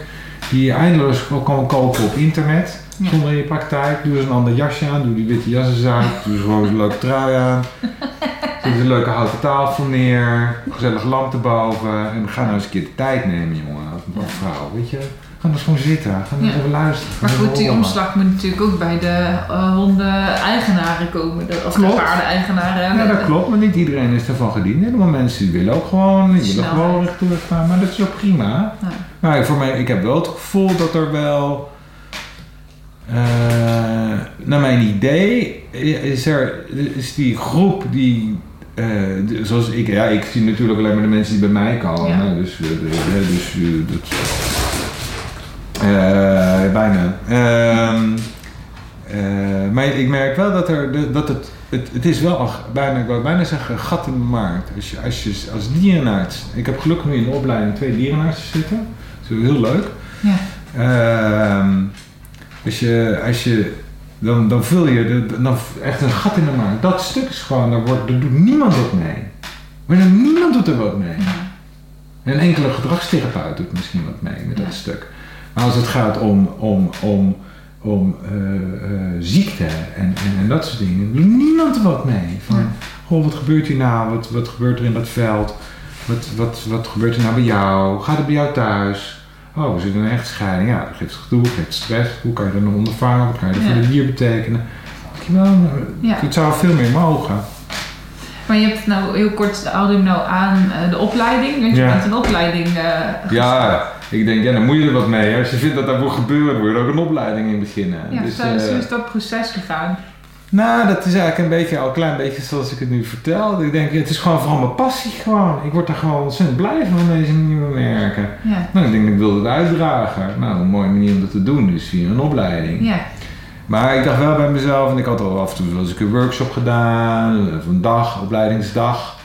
die je eindeloos kan kopen op internet.
Ja.
Zonder in je praktijk. Doe eens een ander jasje aan, doe die witte jas eens uit, doe eens gewoon een leuke trui aan. *laughs* Zet een leuke houten tafel neer, gezellig lamp erboven. En ga nou eens een keer de tijd nemen, jongen, of
Ja.
vrouw, weet je. Ga nou eens gewoon zitten, ga nou
Ja.
even luisteren.
Maar
eens
goed, die omslag moet natuurlijk ook bij de eh, honden-eigenaren komen. De, of
Klopt.
de paarden-eigenaren.
Ja, dat klopt, maar niet iedereen is ervan gediend. Helemaal mensen die willen ook gewoon, die willen gewoon recht toe gaan, maar dat is ook prima.
Ja.
Maar voor mij, ik heb wel het gevoel dat er wel, eh, naar mijn idee, is er is die groep die eh, de- zoals ik, ja, ik zie natuurlijk alleen maar de mensen die bij mij komen.
Ja.
hè, Dus, eh, de- dus dat, eh, bijna. Ehm, eh, maar ik merk wel dat, er, dat het, het, het is wel, bijna, ik wou bijna zeggen, gat in de markt. Als je, als je als dierenarts, ik heb gelukkig nu in de opleiding twee dierenartsen zitten. Dat is heel leuk.
Ja.
Als je, als je, dan, dan vul je de, dan echt een gat in de markt. Dat stuk is gewoon, daar, wordt, daar doet niemand wat mee. Maar dan, niemand doet er wat mee. Een enkele gedragstherapeut doet misschien wat mee met dat stuk. Maar als het gaat om, om, om, om eh, eh, ziekte en, en, en dat soort dingen, doet niemand er wat mee. Van, goh, wat gebeurt hier nou? Wat, wat gebeurt er in dat veld? Wat, wat, wat gebeurt er nou bij jou? Gaat het bij jou thuis? Oh, we zitten in een echtscheiding. Ja, dat geeft gedoe, dat geeft stress. Hoe kan je dat nog ondervangen? Wat kan je er voor de dier betekenen? Het zou veel meer mogen.
Maar je hebt nou heel kort haalde hem nou aan eh, de opleiding. Want je bent een opleiding. eh,
Ja, ik denk, ja, dan moet je er wat mee. Als je vindt dat daar moet gebeuren, moet je er ook een opleiding in beginnen.
Ja,
dus,
vertel eens,
eh,
is dat proces gegaan?
Nou, dat is eigenlijk een beetje, al een klein beetje zoals ik het nu vertel. Ik denk, het is gewoon vooral mijn passie gewoon. Ik word er gewoon ontzettend blij van deze nieuwe werken.
Ja.
Nou, ik denk, ik wil het uitdragen. Nou, een mooie manier om dat te doen is via een opleiding.
Ja.
Maar ik dacht wel bij mezelf, en ik had al af en toe wel eens een workshop gedaan, of een dag, opleidingsdag.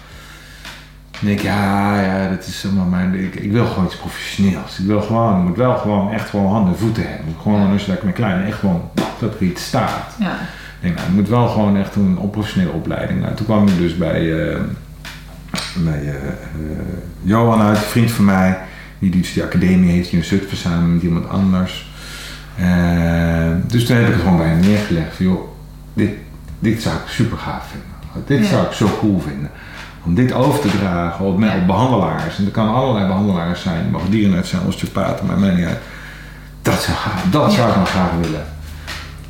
En ik, ja, ja, dat is allemaal mijn, ik, ik wil gewoon iets professioneels. Ik wil gewoon, ik moet wel gewoon echt gewoon handen en voeten hebben. Gewoon als je lekker met kleine, echt gewoon dat er iets staat.
Ja.
Ik denk, nou, ik moet wel gewoon echt een professionele opleiding. Nou, toen kwam ik dus bij, eh, bij eh, eh, Johan uit, een vriend van mij. Die dus die academie heeft hier in Zutphen samen met iemand anders. Dus toen heb ik het gewoon bij hem neergelegd. Van, joh, dit, dit zou ik super gaaf vinden. Dit
Ja.
zou ik zo cool vinden. Om dit over te dragen op, op behandelaars. En er kan allerlei behandelaars zijn. Het mag dierenarts zijn, osteopaten, maar mij niet uit. Dat zou, dat zou ik nog graag willen.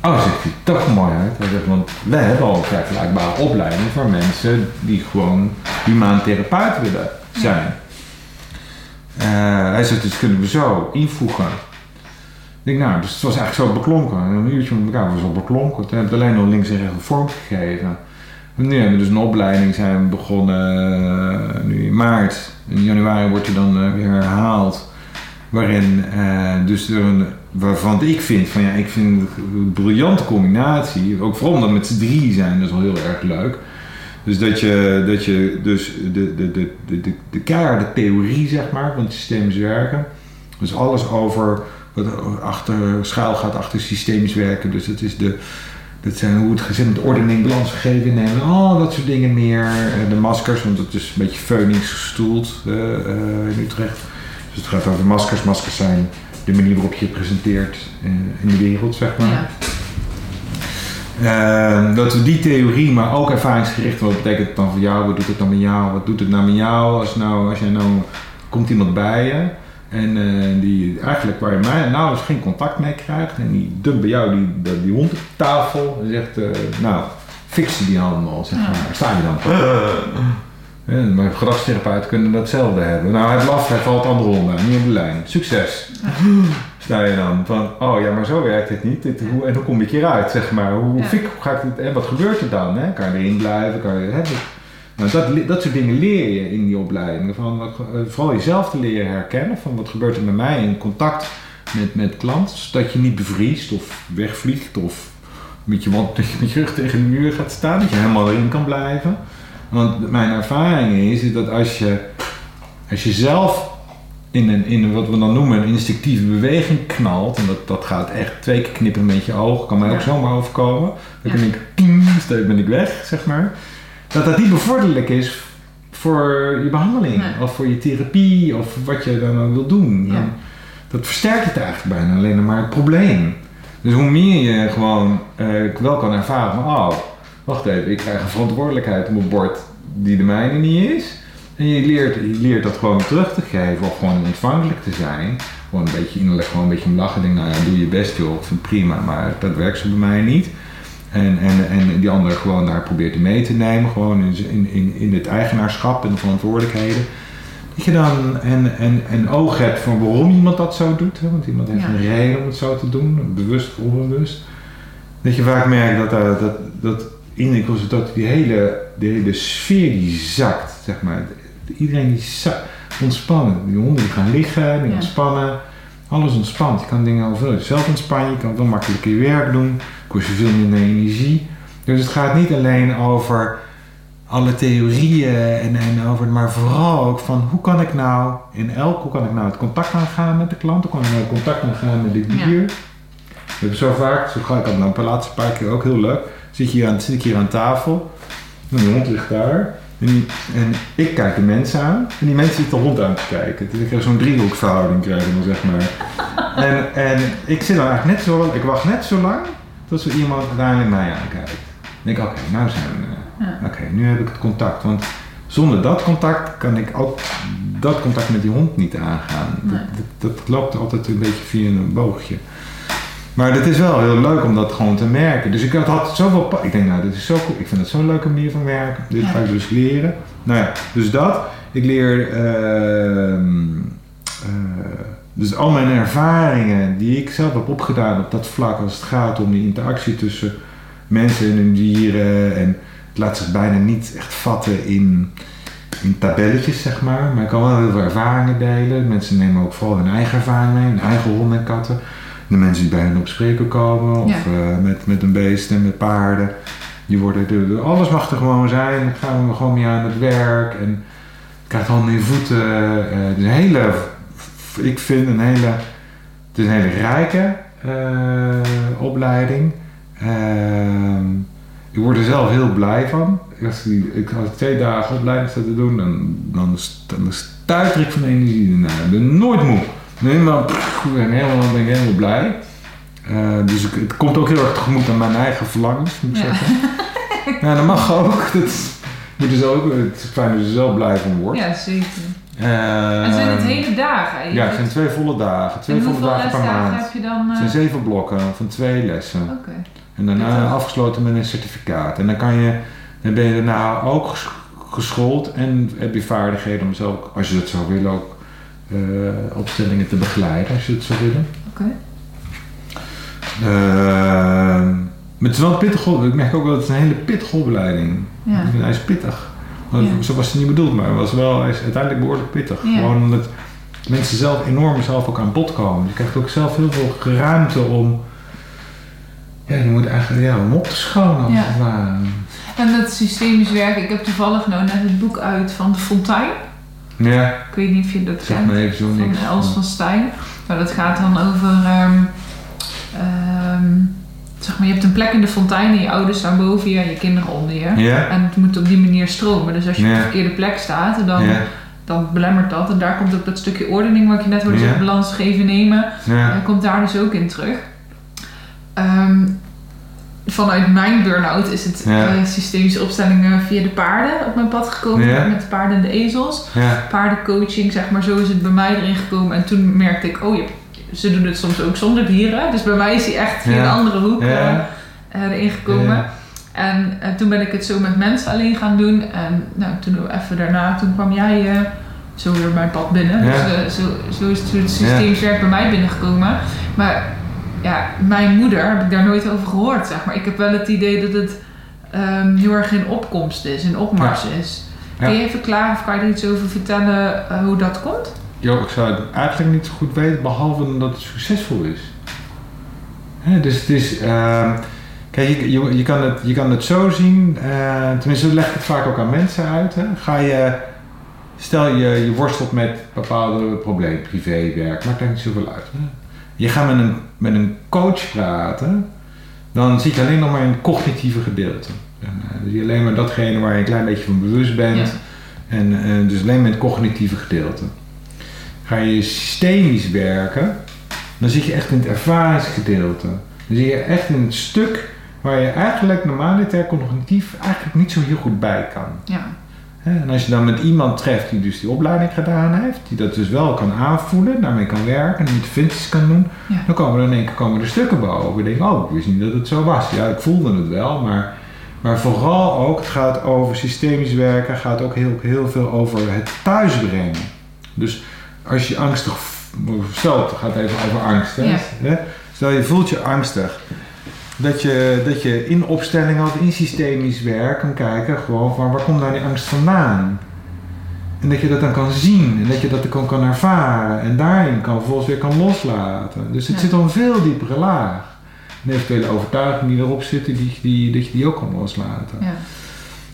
Oh, zegt hij, toch mooi uit. Want wij hebben al vergelijkbare opleiding voor mensen die gewoon humaan therapeut willen zijn. Eh, hij zegt, dus kunnen we zo invoegen. Ik denk, nou, dus het was eigenlijk zo beklonken. Een uurtje met elkaar was al beklonken. Toen heb ik alleen nog links en rechts een vorm gegeven. En nu hebben we dus een opleiding zijn begonnen eh, nu in maart. In januari wordt hij dan eh, weer herhaald. Waarin dus er een, waarvan ik vind van ja, ik vind het een briljante combinatie. Ook vooral omdat met z'n drie zijn, dat is wel heel erg leuk. Dus dat je, dat je dus de, de, de, de, de, de keiharde theorie zeg maar van het systemisch werken. Dus alles over wat achter schuil gaat achter systemisch werken. Dus dat is de, dat zijn hoe het gezin met ordening, balansvergeving nemen, al dat soort dingen meer. Eh, De maskers, want het is een beetje Phoenix gestoeld eh, eh, in Utrecht. Dus het gaat over maskers. Maskers zijn de manier waarop je je presenteert eh, in de wereld, zeg maar.
Ja.
Eh, dat we die theorie, maar ook ervaringsgericht, wat betekent het dan voor jou? Wat doet het dan met jou? Wat doet het nou met jou? Als, nou, als jij nou, komt iemand bij je en eh, die eigenlijk waar je mij nauwelijks geen contact mee krijgt en die dumpt bij jou die, die, die hond op tafel en zegt, eh, nou, fix die handel, zeg maar. Sta je dan? *laughs* Ja, maar kunnen datzelfde hebben. Nou, hij blaft, hij valt andere honden aan, niet op de lijn. Succes! Sta je dan van, oh ja, maar zo werkt het niet. Dit, hoe, en hoe kom ik hieruit, zeg maar? Hoe,
Ja.
fik, ga ik dit, en wat gebeurt er dan? Hè? Kan je erin blijven? Kan je, hè? Dat- Nou, dat, dat soort dingen leer je in die opleiding. Van, eh, vooral jezelf te leren herkennen. Van wat gebeurt er met mij in contact met, met klanten. Zodat je niet bevriest of wegvliegt of met je, *laughs* met je rug tegen de muur gaat staan. Dat je helemaal erin kan blijven. Want mijn ervaring is, is dat als je, als je zelf in, een, in een, wat we dan noemen een instinctieve beweging knalt, en dat, dat gaat echt twee keer knippen met je ogen, kan mij ook
Ja.
zomaar overkomen. Dan ben ik, ping, ben ik weg, zeg maar. Dat dat niet bevorderlijk is voor je behandeling,
Nee.
of voor je therapie, of wat je dan ook wil doen. Dan- dat versterkt het eigenlijk bijna alleen maar het probleem. Dus hoe meer je gewoon eh, wel kan ervaren van, oh, wacht even, ik krijg een verantwoordelijkheid op mijn bord die de mijne niet is. En je leert, je leert dat gewoon terug te geven of gewoon ontvankelijk te zijn. Gewoon een beetje innerlijk, gewoon een beetje om lachen. Denk, nou ja, doe je best joh, ik vind het prima, maar dat werkt zo bij mij niet. En, en, en die ander gewoon daar probeert mee te nemen, gewoon in, in, in, het eigenaarschap en de verantwoordelijkheden. Dat je dan en, en, en oog hebt voor waarom iemand dat zo doet. Hè? Want iemand heeft
Ja.
een reden om het zo te doen, bewust of onbewust. Dat je vaak merkt dat, eh, dat, dat in de consultatie die hele de hele sfeer die zakt, zeg maar. Iedereen die zakt, ontspannen. Die honden die gaan liggen, die
Ja.
ontspannen. Alles ontspant. Je kan dingen al veel zelf ontspannen, je kan veel makkelijker je werk doen. Kost je veel minder energie. Dus het gaat niet alleen over alle theorieën en, en over, maar vooral ook van hoe kan ik nou in elk, hoe kan ik nou het contact aangaan met de klant, hoe kan ik nou het contact aangaan met de
Ja.
dier. We hebben zo vaak, zo ga ik nou een laatste paar keer ook heel leuk, zit, hier aan, zit ik hier aan tafel, en de hond ligt daar, en, die- en ik kijk de mensen aan, en die mensen zitten de hond aan te kijken. Dus ik krijg zo'n driehoekverhouding krijgen dan zeg maar. *laughs* En, en ik zit dan eigenlijk net zo lang, ik wacht net zo lang, tot zo iemand uiteindelijk mij aankijkt. Dan denk ik, oké, nou zijn we,
Ja.
Oké, nu heb ik het contact. Want zonder dat contact kan ik ook dat contact met die hond niet aangaan.
Nee.
Dat, dat, dat loopt altijd een beetje via een boogje. Maar het is wel heel leuk om dat gewoon te merken. Dus ik had, had zoveel... Ik denk, nou, dit is zo cool. Ik vind het zo'n leuke manier van werken. Dit ga ik dus leren. Nou ja, dus dat. Ik leer... ehm, eh, dus al mijn ervaringen die ik zelf heb opgedaan op dat vlak... als het gaat om die interactie tussen mensen en hun dieren... en het laat zich bijna niet echt vatten in, in tabelletjes, zeg maar. Maar ik kan wel heel veel ervaringen delen. Mensen nemen ook vooral hun eigen ervaring mee, hun eigen honden en katten. De mensen die bij hen op spreken komen, of
Ja.
eh, met, met een beest en met paarden. Die worden, de, de- alles mag er gewoon zijn. Dan gaan we gewoon mee aan het werk. En krijgt handen in voeten. eh, het is een hele, ik vind een hele, het is een hele rijke eh, opleiding. Ehm, ik word er zelf heel blij van. Als, die, ik, ik twee dagen opleiding te doen, dan, dan, dan stuiter ik van energie ernaar. Ik ben nooit moe. Helemaal, pff, ik ben helemaal, ben ik helemaal blij. Eh, dus ik, het komt ook heel erg tegemoet aan mijn eigen verlangens, moet ik
Ja.
zeggen. *laughs* Ja, dat mag ook. *laughs* Dat moet dus ook. Het is fijn dat je er zelf blij van wordt.
Ja, zeker.
Eh,
En zijn het hele dagen
Ja,
eigenlijk?
het zijn twee volle dagen. Twee volle dagen per maand.
heb je dan?
Het
eh,
zijn zeven blokken van twee lessen.
Oké.
En daarna afgesloten met een certificaat. En dan, kan je, dan ben je daarna ook ges- geschoold en heb je vaardigheden om zelf, als je dat zou willen, ook eh, opstellingen te begeleiden, als je het zou willen.
Oké.
Ehm, maar het is wel een pittige op- Ik merk ook wel dat het een hele pittige opleiding.
Ja.
Ik vind hij is pittig. Want
Ja.
Zo was het niet bedoeld, maar hij was wel hij is uiteindelijk behoorlijk pittig.
Ja.
Gewoon omdat mensen zelf enorm zelf ook aan bod komen. Je krijgt ook zelf heel veel ruimte om. Ja, je moet eigenlijk ja, om op te schonen als
Ja.
het ware.
En dat systemisch werken, ik heb toevallig nou net het boek uit van de Fontein.
Ja,
Ik weet niet of je dat
zeg
kent.
maar even zo
Van
niks.
Els van Stijn. Nou, dat gaat dan over. ehm, ehm, zeg maar, je hebt een plek in de fontein en je ouders staan boven je en je kinderen onder je.
Ja?
En het moet op die manier stromen. Dus als je op de verkeerde plek staat, dan, dan belemmert dat. En daar komt ook dat stukje ordening wat je net hoorde balans geven, nemen.
ja.
En komt daar dus ook in terug. Ehm, vanuit mijn burn-out is het
Ja.
eh, systemische opstellingen via de paarden op mijn pad gekomen.
Ja.
Met de paarden en de ezels.
ja.
Paardencoaching, zeg maar, zo is het bij mij erin gekomen. En toen merkte ik, oh ja, ze doen het soms ook zonder dieren. Dus bij mij is hij echt via een andere hoek eh, eh, erin gekomen. En toen ben ik het zo met mensen alleen gaan doen. En nou, toen even daarna, toen kwam jij zo weer mijn pad binnen. Dus zo, zo is het, het systeemswerk bij mij binnengekomen. Maar ja, mijn moeder heb ik daar nooit over gehoord, zeg maar. Ik heb wel het idee dat het ehm, heel erg in opkomst is, in opmars is.
Ja.
Kun je even klaar of kan je er iets over vertellen eh, hoe dat komt?
Jo, ik zou het eigenlijk niet zo goed weten, behalve dat het succesvol is. Hè, dus het is. ehm, kijk, je, je, je, kan het, je kan het zo zien, eh, tenminste, leg ik het vaak ook aan mensen uit. Hè. Ga je. Stel je, je worstelt met bepaalde problemen, privé, werk, maakt daar niet zoveel uit. Hè. Je gaat met een, met een coach praten, dan zit je alleen nog maar in het cognitieve gedeelte. En, eh, zie je alleen maar datgene waar je een klein beetje van bewust bent.
Ja.
En eh, dus alleen met het cognitieve gedeelte. Ga je systemisch werken, dan zit je echt in het ervaringsgedeelte. Dan zit je echt in het stuk waar je eigenlijk normaliter cognitief eigenlijk niet zo heel goed bij kan.
Ja,
En als je dan met iemand treft die dus die opleiding gedaan heeft, die dat dus wel kan aanvoelen, daarmee kan werken en interventies kan doen,
Ja.
dan komen er in één keer komen er stukken boven. Je denkt, oh, ik wist niet dat het zo was. Ja, ik voelde het wel, maar, maar vooral ook, het gaat over systemisch werken, gaat ook heel, heel veel over het thuisbrengen. Dus als je angstig, v- stel het gaat even over angst, hè?
Ja.
Hè? stel je voelt je angstig dat je, dat je in opstellingen of in systemisch werk kan kijken gewoon van waar komt nou die angst vandaan? En dat je dat dan kan zien en dat je dat dan kan ervaren en daarin kan vervolgens weer kan loslaten. Dus het
Ja.
zit al een veel diepere laag. En eventuele overtuigingen die erop zitten, die, die, dat je die ook kan loslaten.
Ja.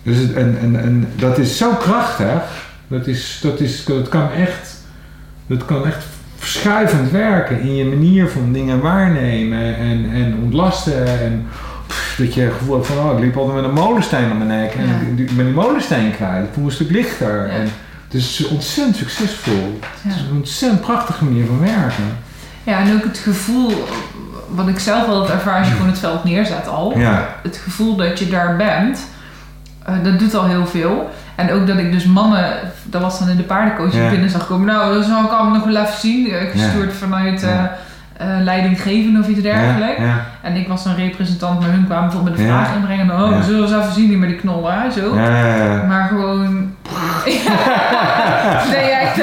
Dus het, en, en, en dat is zo krachtig. Dat, is, dat, is, dat kan echt, dat kan echt verschuivend werken in je manier van dingen waarnemen en, en ontlasten. En pff, dat je het gevoel hebt van, oh, ik liep altijd met een molensteen om mijn nek en
Ja.
ik, ben die molensteen kwijt. Ik voel me een stuk lichter.
Ja.
En het is ontzettend succesvol. Het is een ontzettend prachtige manier van werken.
ja, en ook het gevoel, wat ik zelf altijd ervaar als je gewoon het veld neerzet al. Het gevoel dat je daar bent, eh, dat doet al heel veel. En ook dat ik dus mannen, dat was dan in de paardencoaching binnen zag komen. Nou, dat zal ik allemaal nog wel even zien. Gestuurd vanuit eh, leidinggevende of iets dergelijks.
ja, ja,
En ik was een representant, maar hun kwamen bijvoorbeeld met de
Ja.
vraag inbrengen. Oh, we zullen eens even zien die met die knollen, hè, zo. Maar gewoon... *laughs* nee, echt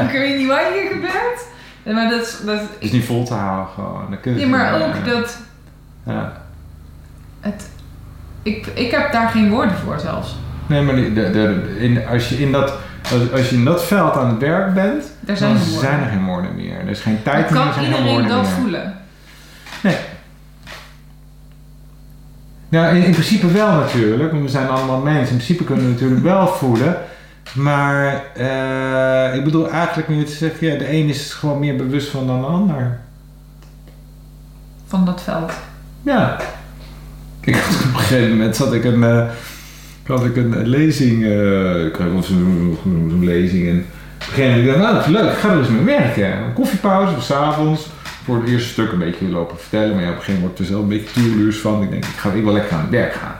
ik weet niet wat hier gebeurt. Nee, Maar dat is... Dat,
Het is niet vol te houden gewoon. Dat kun je
ja, maar ook dat...
Ja.
Het, ik, ik heb daar geen woorden voor zelfs.
Nee, maar die- de, de, in, als, je in dat, als, als je in dat veld aan het werk bent,
zijn
dan zijn er geen woorden meer. Er is geen tijd meer, er
kan
zijn geen
iedereen
woorden
dat voelen?
Nee. Nou, in, in principe wel natuurlijk, want we zijn allemaal mensen. In principe kunnen we natuurlijk *laughs* wel voelen. Maar eh, ik bedoel eigenlijk meer te zeggen, ja, de een is gewoon meer bewust van dan de ander.
Van dat veld.
Ja. Ik had op een gegeven moment zat ik een, eh, had ik een lezing, eh, ik kreeg wel zo'n lezing en op gegeven moment ik, nou dat leuk, ik ga er eens mee werken. Een koffiepauze, of 's avonds, voor het eerste stuk een beetje lopen vertellen, maar ja, op een gegeven moment word ik er zelf een beetje toerluurs van. Ik denk, ik, ga, wil lekker aan het werk gaan.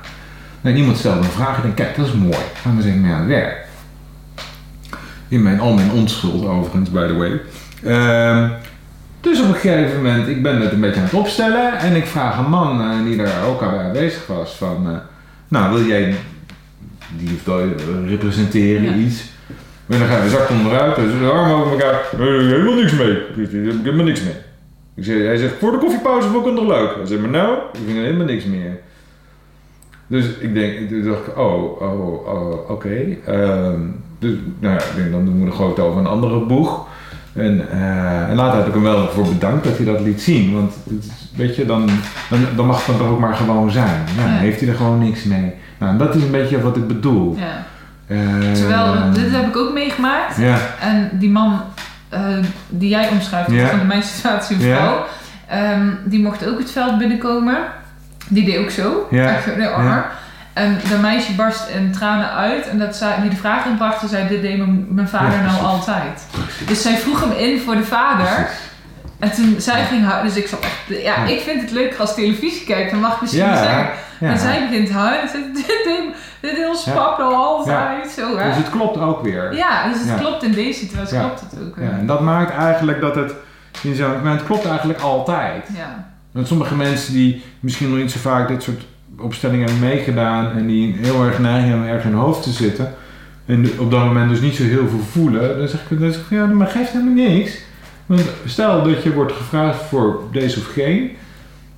En iemand stelde een vraag ik denk, kijk, dat is mooi, gaan we eens even mee aan het werk. In mijn, al mijn onschuld overigens, by the way. Ehm, dus op een gegeven moment, ik ben het een beetje aan het opstellen en ik vraag een man eh, die daar ook al bij aanwezig was van, eh, nou wil jij die of dat eh, representeren,
Ja.
iets? En dan gaan we zak onderuit, dus de armen over elkaar, eh, helemaal niks mee, ik heb helemaal niks mee. Ik zeg, hij zegt, voor de koffiepauze vond ik het nog leuk. Hij zegt, maar nou, ik vind helemaal niks meer. Dus ik denk, toen dacht ik, oh, oh, oh oké. Ehm, dus, nou ja, ik denk, dan doen we er gewoon over een andere boeg. En, eh, en later heb ik hem wel voor bedankt dat hij dat liet zien. Want weet je, dan, dan, dan mag het dan ook maar gewoon zijn. Ja, heeft hij er gewoon niks mee. Nou, en dat is een beetje wat ik bedoel.
Ja.
Eh,
Terwijl, dit heb ik ook meegemaakt.
Ja,
En die man eh, die jij omschrijft,
Ja.
van mijn situatie vrouw, ehm, die mocht ook het veld binnenkomen. Die deed ook zo.
Ja.
Echt de.
Ja.
En dat meisje barst in tranen uit. En dat zij, die de vraag inbracht, en zei, dit deed mijn, vader
Ja,
nou altijd. Dus zij vroeg hem in voor de vader.
precies.
En toen zij ging huilen, dus ik zat echt, ja,
Ja.
ik vind het leuker als televisie kijkt, dan mag ik misschien
Ja,
zeggen.
ja.
En zij begint te huilen, zegt, dit deed, dit deed ons
Ja.
pap nou altijd, zo hè.
Dus het klopt ook weer.
Ja, dus het
Ja.
klopt in deze situatie,
Ja.
klopt het ook.
Ja,
Ja.
en dat maakt eigenlijk dat het in maar het klopt eigenlijk altijd.
ja.
Want sommige mensen die misschien nog niet zo vaak dit soort opstellingen hebben meegedaan en die heel erg neigen hebben erg in hun hoofd te zitten en op dat moment dus niet zo heel veel voelen, dan zeg ik, dan zeg ik ja, maar geeft helemaal niks. Want stel dat je wordt gevraagd voor deze of geen,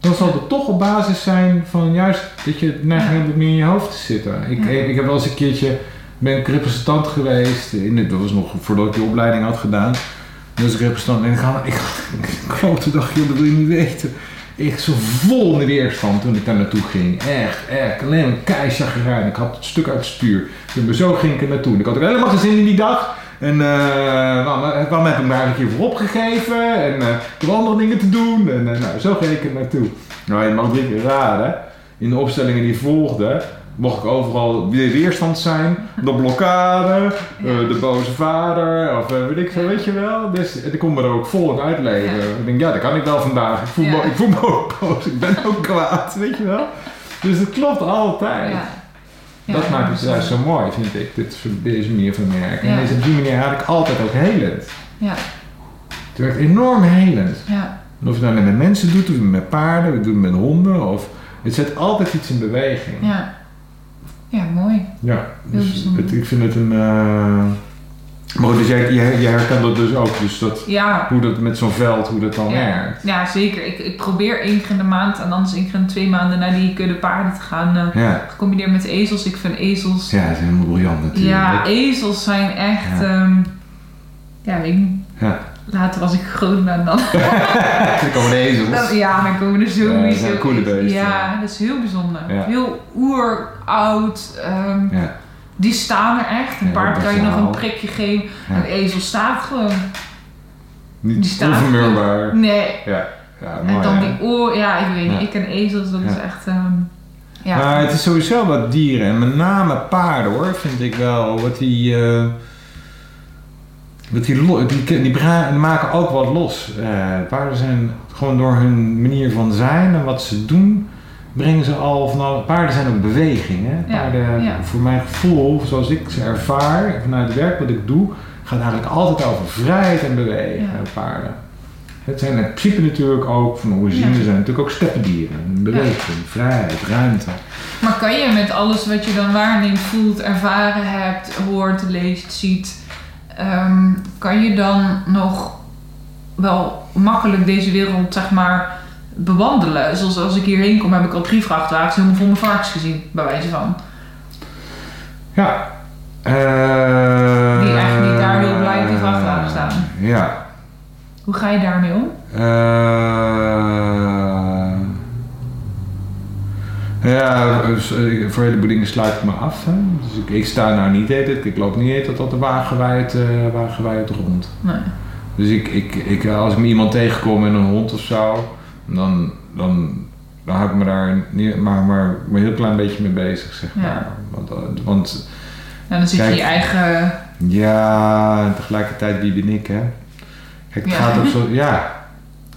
dan zal het toch op basis zijn van juist dat je neiging hebt om meer in je hoofd te zitten. Ik, ik heb wel eens een keertje, ben ik representant geweest, in, het- dat was nog voordat ik die opleiding had gedaan. Dus ik representant en ik had, ik een klote dag, joh, dat wil je niet weten. Ik zo vol in de weerstand toen ik daar naartoe ging. Echt, echt. Alleen een keizaggerijn. Ik had het stuk uit het stuur. Dus zo ging ik er naartoe. Ik had ook helemaal geen zin in die dag. En maar- waarom heb ik me eigenlijk hiervoor opgegeven? En eh, ik andere dingen te doen. En nou, zo ging ik er naartoe. Nou, je mag drie keer raden. In de opstellingen die volgden, mocht ik overal weer weerstand zijn. De blokkade, eh, de boze vader, of eh, weet ik veel, weet je wel. Dus en ik kon me er ook vol in uitleven.
Ja.
Ik denk, ja, dat kan ik wel vandaag. Ik voel, me, ik voel me ook boos, ik ben ook kwaad, weet je wel. Dus het klopt altijd. Dat maakt het juist zo mooi, vind ik, dit, deze manier van werken. En deze, op die manier eigenlijk altijd ook helend.
Ja,
Het werkt enorm helend.
ja,
En of je het nou met mensen doet, of met paarden, of met honden, of het zet altijd iets in beweging.
ja. Ja, mooi.
Ja, dus het, ik vind het een. eh, Maar goed, dus jij, jij, jij herkent dat dus ook, dus dat,
Ja,
hoe dat met zo'n veld, hoe dat dan
Ja.
werkt.
ja zeker. Ik, ik probeer één keer in de maand en anders één keer in de twee maanden naar die kudde paarden te gaan. eh,
Ja,
gecombineerd met ezels. Ik vind ezels...
ja dat is helemaal briljant natuurlijk.
Ja, ezels zijn echt...
Ja.
Ja, ja weet ik niet.
Ja.
Later als ik groot ben dan... *laughs*
Dan komen de ezels.
dan ja, dan komen er
Ja,
sowieso...
zijn coole beesten.
Ja, dat is heel bijzonder.
Ja.
Heel oeroud. ehm
Ja,
die staan er echt. Een
Ja,
paard kan je nog een prikje geven.
Ja.
Een ezel staat gewoon. Die
niet
staat
onvermurbaar.
Nee.
Ja, ja
En dan
hè?
die oor... Ja, ik weet niet.
Ja.
Ik en ezels, dat is
Ja.
echt... ehm, ja.
Maar het is sowieso wat dieren, en met name paarden hoor, vind ik wel. Wat die. eh, wat die, die, die, maken ook wat los. Eh, paarden zijn gewoon door hun manier van zijn en wat ze doen, brengen ze al van al- Paarden zijn ook beweging. Hè? Paarden,
ja.
voor mijn gevoel, zoals ik ze ervaar vanuit het werk wat ik doe, gaat eigenlijk altijd over vrijheid en bewegen.
Ja.
Paarden. Het zijn in principe natuurlijk ook, van origine zijn natuurlijk ook steppendieren. Beweging, vrijheid, ruimte.
Maar kan je met alles wat je dan waarneemt, voelt, ervaren hebt, hoort, leest, ziet, ehm, kan je dan nog wel makkelijk deze wereld, zeg maar, bewandelen? Zoals als ik hierheen kom, heb ik al drie vrachtwagens helemaal vol mijn varkens gezien, bij wijze van.
Ja. Eh,
Die echt niet daar heel blij op die vrachtwagen staan.
Ja.
Hoe ga je daarmee om?
Eh, ja, dus, eh, voor heleboel dingen sluit ik me af. Hè. Dus ik, ik sta nou niet heet het, ik loop niet heet het tot de wagenwijd, eh wagenwijd rond.
Nee.
Dus ik, ik, ik, eh, als ik me iemand tegenkom met een hond of zo, dan, dan, dan hou ik me daar niet, maar, maar, maar een heel klein beetje mee bezig, zeg
Ja.
maar. Want, eh, want
En dan zit je je eigen...
Ja, en tegelijkertijd wie ben ik, hè? Kijk, het
Ja.
gaat ook zo, ja.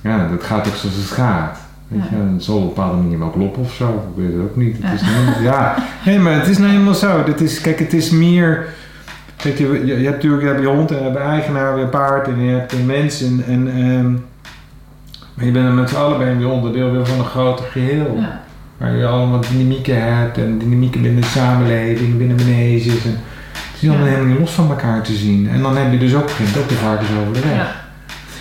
Ja, dat gaat ook zoals het gaat. Weet je, en het zal op een bepaalde manier wel kloppen of zo, ik weet het ook niet. Het
Ja.
is ja, *laughs* nee, maar het is nou helemaal zo. Dit is, kijk, het is meer, weet je, je, je hebt natuurlijk je, hebt je hond en je hebt een eigenaar, je paard en je hebt een mens en, en ehm, maar je bent er met z'n allen ben je onderdeel weer van een groter geheel.
Ja.
Waar je allemaal dynamieken hebt en dynamieken binnen de samenleving, binnen Menezes. En het is allemaal
Ja.
helemaal niet los van elkaar te zien. En dan heb je dus ook, begint ook de varkens over de weg.
Ja.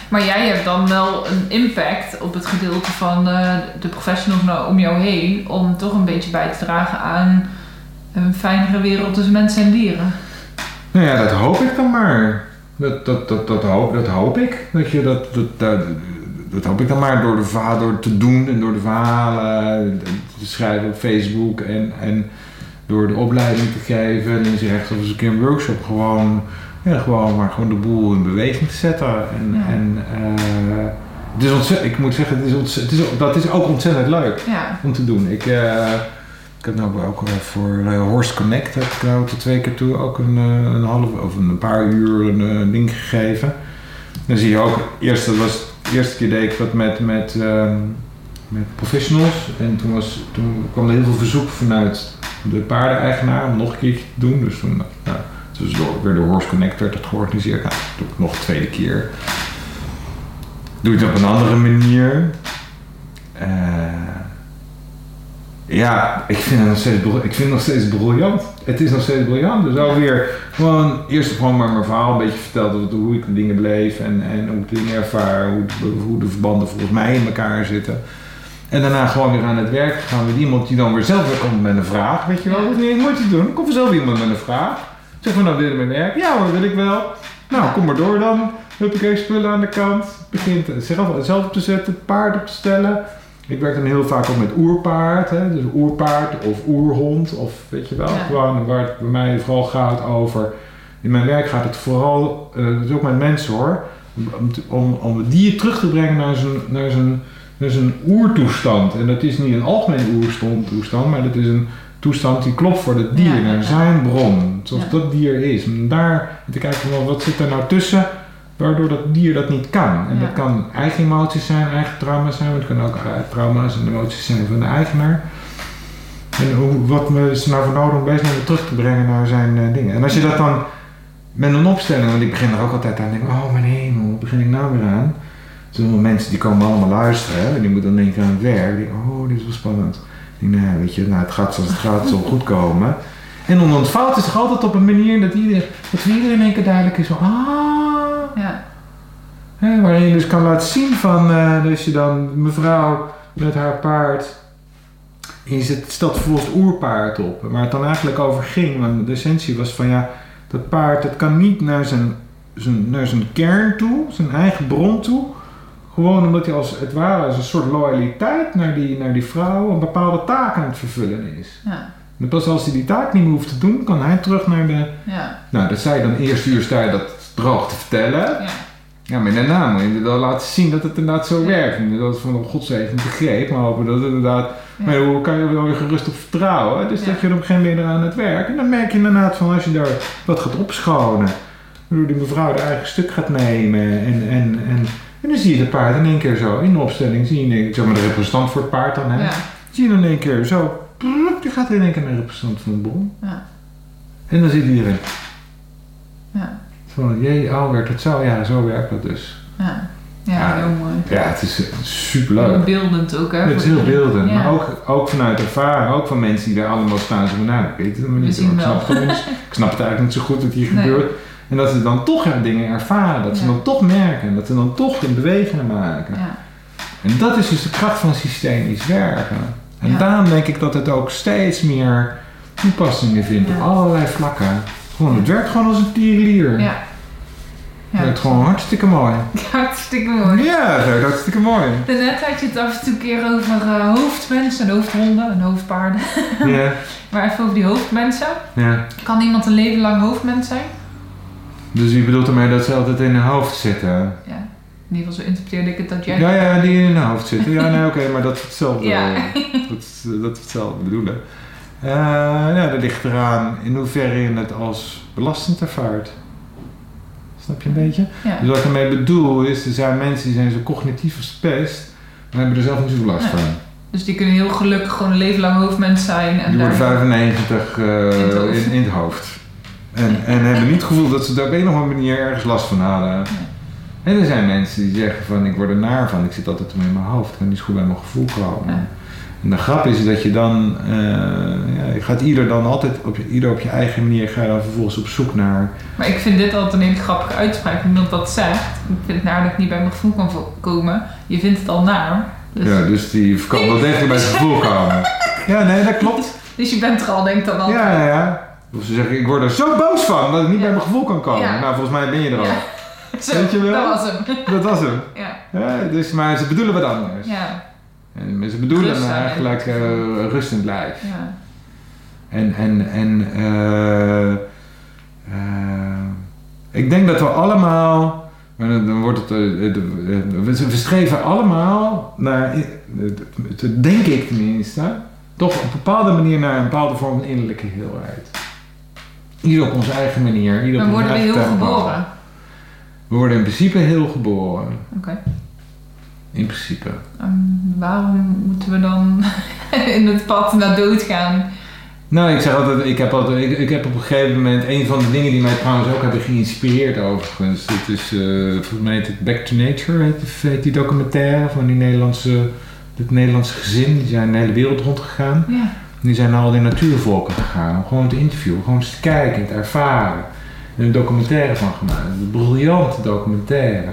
Maar jij hebt dan wel een impact op het gedeelte van eh, de professionals nou om jou heen om toch een beetje bij te dragen aan een fijnere wereld tussen mensen en dieren.
Nou ja, dat hoop ik dan maar. Dat, dat, dat, dat, hoop, dat hoop ik. Dat, je dat, dat, dat, hoop ik dan maar door de te doen en door de verhalen te schrijven op Facebook en, en door de opleiding te geven en in recht of eens een keer een workshop gewoon, ja, gewoon maar gewoon de boel in beweging te zetten. En,
Ja.
en eh, het is ontzettend, ik moet zeggen, het is ontzettend, het is, dat is ook ontzettend leuk
Ja,
om te doen. Ik, eh, ik heb nou ook eh, voor Horse Connect heb ik nou tot twee keer toe ook een, een half of een paar uur een eh, ding gegeven. Dan zie je ook, eerst, dat was, de eerste keer deed ik dat met, met, ehm, met professionals. En toen, was, toen kwam er heel veel verzoek vanuit de paardeneigenaar om nog een keertje te doen. Dus toen, nou, dus door, weer door Horse Connect werd dat georganiseerd. Nou, dat doe ik nog een tweede keer. Doe je het op een andere manier. Eh, ja, ik vind het nog steeds, ik vind nog steeds briljant. Het is nog steeds briljant. Dus alweer gewoon eerst gewoon maar mijn verhaal een beetje verteld hoe ik de dingen beleef en, en hoe ik de dingen ervaar, hoe, de- hoe de verbanden volgens mij in elkaar zitten. En daarna gewoon weer aan het werk gegaan met iemand die dan weer zelf weer komt met een vraag. Weet je wel, niet moeite te doen. Dan komt vanzelf iemand met een vraag. Zeg maar, nou wil je mijn werk? Ja hoor, wil ik wel. Nou, kom maar door dan. Huppakee, spullen aan de kant. Begint zelf, zelf op te zetten, paard op te stellen. Ik werk dan heel vaak ook met oerpaard. Hè? Dus oerpaard of oerhond. Of weet je wel,
Ja.
gewoon waar het bij mij vooral gaat over... In mijn werk gaat het vooral, eh dus ook met mensen hoor... Om, om het dier terug te brengen naar zijn, naar zijn, naar zijn oertoestand. En dat is niet een algemeen oertoestand, maar dat is een toestand die klopt voor het dier. Naar zijn bron, zoals
Ja.
dat dier is. En daar te kijken van wat zit er nou tussen... Waardoor dat dier dat niet kan. En
Ja.
dat kan eigen emoties zijn, eigen trauma's zijn, maar het kan ook eh, trauma's en emoties zijn van de eigenaar. En hoe, wat is er nou voor nodig om weer terug te brengen naar zijn eh, dingen. En als je dat dan met een opstelling, want ik begin er ook altijd aan, denk ik, oh mijn hemel, wat begin ik nou weer aan? Zoveel mensen die komen allemaal luisteren, hè, en die moeten dan denken aan het werk. Die denken, oh, dit is wel spannend. Ik denk, nou weet je, nou, het gaat zoals het gaat, het zal goed komen. En dan ontvouwt het zich altijd op een manier dat, iedereen, dat voor iedereen in één keer duidelijk is van, ah,
Ja.
Hè, waarin je dus kan laten zien van, eh dus je dan mevrouw met haar paard, je zet, stelt vervolgens het oerpaard op. Waar het dan eigenlijk over ging, want de essentie was van ja, dat paard dat kan niet naar zijn, zijn, naar zijn kern toe, zijn eigen bron toe. Gewoon omdat hij als het ware als een soort loyaliteit naar die, naar die vrouw een bepaalde taak aan het vervullen is.
Ja.
En pas als hij die taak niet meer hoeft te doen, kan hij terug naar de...
Ja.
Nou, dat zei je dan eerst uur sta dat droog te vertellen.
Ja.
Ja, maar daarna moet je wel laten zien dat het inderdaad zo werkt. En dat is van godzegend begreep, maar hopen dat het inderdaad...
Ja.
Maar hoe kan je er wel weer gerust op vertrouwen? Dus
Ja.
dat je op een gegeven moment eraan het werk. En dan merk je inderdaad van als je daar wat gaat opschonen. Waardoor die mevrouw haar eigen stuk gaat nemen. En, en, en, en dan zie je het paard in één keer zo in de opstelling. Zie je, zeg maar de representant voor het paard dan. Hè?
Ja.
Zie je dan in één keer zo. Die gaat in één keer naar de representant van de bron.
Ja.
En dan zit iedereen.
Ja.
Van, jee, oh, werkt het zo? Ja, zo werkt dat dus.
Ja. Ja, heel mooi.
Ja, het is eh,
Heel
superleuk.
beeldend ook, hè?
Het is heel beeldend,
Ja.
maar ook, ook vanuit ervaring, ook van mensen die daar allemaal staan. Zo van, nou, ik weet het niet. Ik snap, het *laughs* ik snap het eigenlijk niet zo goed wat hier
Nee.
gebeurt. En dat ze dan toch ja, dingen ervaren, dat ze
Ja.
dan toch merken, dat ze dan toch in bewegingen maken.
Ja.
En dat is dus de kracht van systemisch werken. En
Ja.
daarom denk ik dat het ook steeds meer toepassingen vindt
Ja.
op allerlei vlakken. Gewoon, het werkt gewoon als een tierlier.
Ja.
Het werkt gewoon hartstikke mooi. *laughs*
Hartstikke mooi.
Ja, het werkt hartstikke mooi.
Daarnet had je het af en toe een keer over eh, hoofdmensen en hoofdhonden en hoofdpaarden.
Ja, *laughs*
Maar even over die hoofdmensen.
ja.
Kan iemand een leven lang hoofdmens zijn?
Dus je bedoelt ermee dat ze altijd in hun hoofd zitten?
Ja. In ieder geval zo interpreteerde ik het dat jij...
Ja, ja, die in hun hoofd zitten. Ja, nee, oké, maar dat is hetzelfde.
Ja. *laughs*
Dat, is, dat is hetzelfde bedoelen. Eh ja, dat ligt eraan in hoeverre je het als belastend ervaart. Snap je een beetje?
Ja.
Dus wat ik ermee bedoel is, er zijn mensen die zijn zo cognitief als pest, maar hebben er zelf niet zoveel last
Ja.
van.
Dus die kunnen heel gelukkig gewoon een leven lang hoofdmens zijn. En
Die worden
daar-
95 eh,
In het hoofd.
in, in het hoofd. En, en hebben niet het gevoel dat ze daar op een of andere manier ergens last van hadden. En er zijn mensen die zeggen van ik word er naar van, ik zit altijd in mijn hoofd, ik kan niet zo goed bij mijn gevoel komen. En de grap is dat je dan, eh, ja, je gaat ieder dan altijd op je, ieder op je eigen manier ga je dan vervolgens op zoek naar.
Maar ik vind dit altijd een hele grappige uitspraak. Iemand dat zegt. Ik vind het naar dat ik niet bij mijn gevoel kan komen. Je vindt het al naar. Dus,
Ja, dus die kan wel degelijk bij zijn gevoel komen. *laughs* Ja, nee, dat klopt.
dus je bent er al, denk ik dan al.
Ja, ja, ja. Of ze zeggen ik word er zo boos van dat ik niet bij mijn gevoel kan komen. Nou, volgens mij ben je er al. *laughs* Weet je wel?
dat was hem. *laughs*
Dat was hem.
Ja.
Ja, dus, maar ze bedoelen wat anders.
Ja.
En ze bedoelen
Rust
eigenlijk eh rust in het lijf.
Ja.
En, en, en eh, eh, ik denk dat we allemaal, maar dan wordt het, we, streven allemaal naar, denk ik tenminste, toch op een bepaalde manier naar een bepaalde vorm van innerlijke heelheid. Ieder op onze eigen manier. Ieder
worden we heel geboren.
We worden in principe heel geboren.
Oké.
In principe.
En waarom moeten we dan *laughs* in het pad naar dood gaan?
Nou, ik zeg altijd, ik heb, altijd ik, ik heb op een gegeven moment, een van de dingen die mij trouwens ook hebben geïnspireerd overigens, het is, eh volgens mij heet het Back to Nature, heet, heet die documentaire van die Nederlandse, dit Nederlandse gezin, die zijn de hele wereld rondgegaan.
Ja.
Die zijn naar al die natuurvolken gegaan om gewoon te interviewen, gewoon eens te kijken, te ervaren. En een documentaire van gemaakt, een briljante documentaire.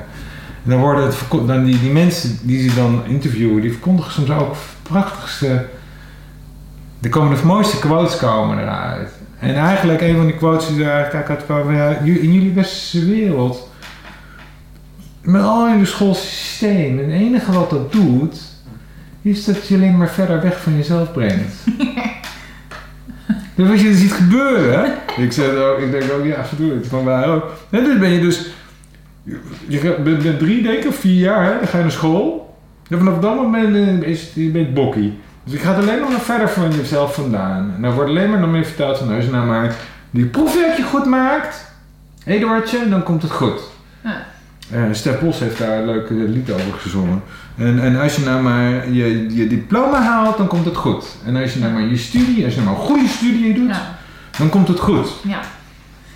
En dan worden het, dan die, die mensen die ze dan interviewen, die verkondigen soms ook prachtigste er komen de mooiste quotes komen eruit. En eigenlijk een van die quotes die er eigenlijk uit ju- in jullie westerse wereld, met al jullie schoolse systeem, het enige wat dat doet, is dat je alleen maar verder weg van jezelf brengt. dus wat je ziet gebeuren, ik, zeg ook, ik denk ook, ja, verdoe het, van waar ook. En dus ben je dus, je, bent, drie, denk ik, of vier jaar, hè, dan ga je naar school. En vanaf dat moment is je bent bokkie. Dus je gaat alleen nog maar verder van jezelf vandaan. En dan wordt alleen maar nog meer verteld van, als je nou maar die proefwerkje goed maakt, Eduardje, dan komt het goed.
Ja.
Eh Stef Bos heeft daar een leuk lied over gezongen. En, en als je nou maar je, je diploma haalt, dan komt het goed. En als je nou maar je studie, als je nou maar een goede studie doet,
Ja.
dan komt het goed.
Ja.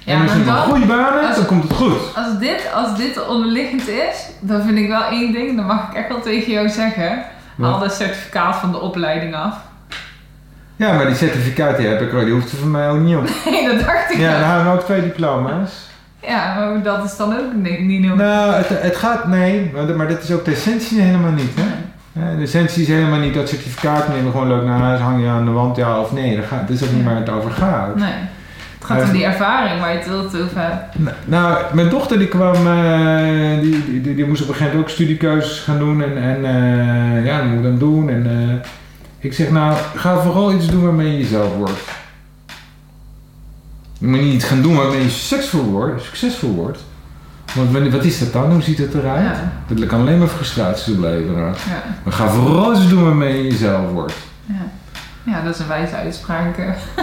en als je nou een goede baan hebt, dan komt het goed.
als dit, als dit onderliggend is, dan vind ik wel één ding, dan mag ik echt wel tegen jou zeggen. Haal dat certificaat van de opleiding af.
Ja, maar die certificaten die heb ik, die hoeft er van mij ook niet op. *laughs*
Nee, dat dacht ik
Ja, dan hebben we ook twee diploma's.
Ja, maar dat is dan ook niet, niet nodig.
Nou, het, het gaat, nee, maar, dat is ook de essentie helemaal niet, hè. Eh, De essentie is helemaal niet dat certificaat nemen, gewoon leuk naar huis, hang je aan de wand, ja of nee. Dat, gaat, dat is ook niet waar het over gaat.
Nee. Het gaat om die ervaring waar je het wilt over hebt.
Nou, Nou, mijn dochter die kwam, eh, die, die, die, die moest op een gegeven moment ook studiekeuzes gaan doen en, en eh, ja, dat moet ik dan doen. En eh, ik zeg nou, ga vooral iets doen waarmee je jezelf wordt. Je moet niet iets gaan doen waarmee je succesvol wordt. Succesvol wordt. Want wat is dat dan? Hoe ziet het eruit?
Ja.
Dat kan alleen maar frustratie opleveren.
Ja.
Maar ga vooral iets doen waarmee je jezelf wordt.
Ja. ja, dat is een wijze uitspraak.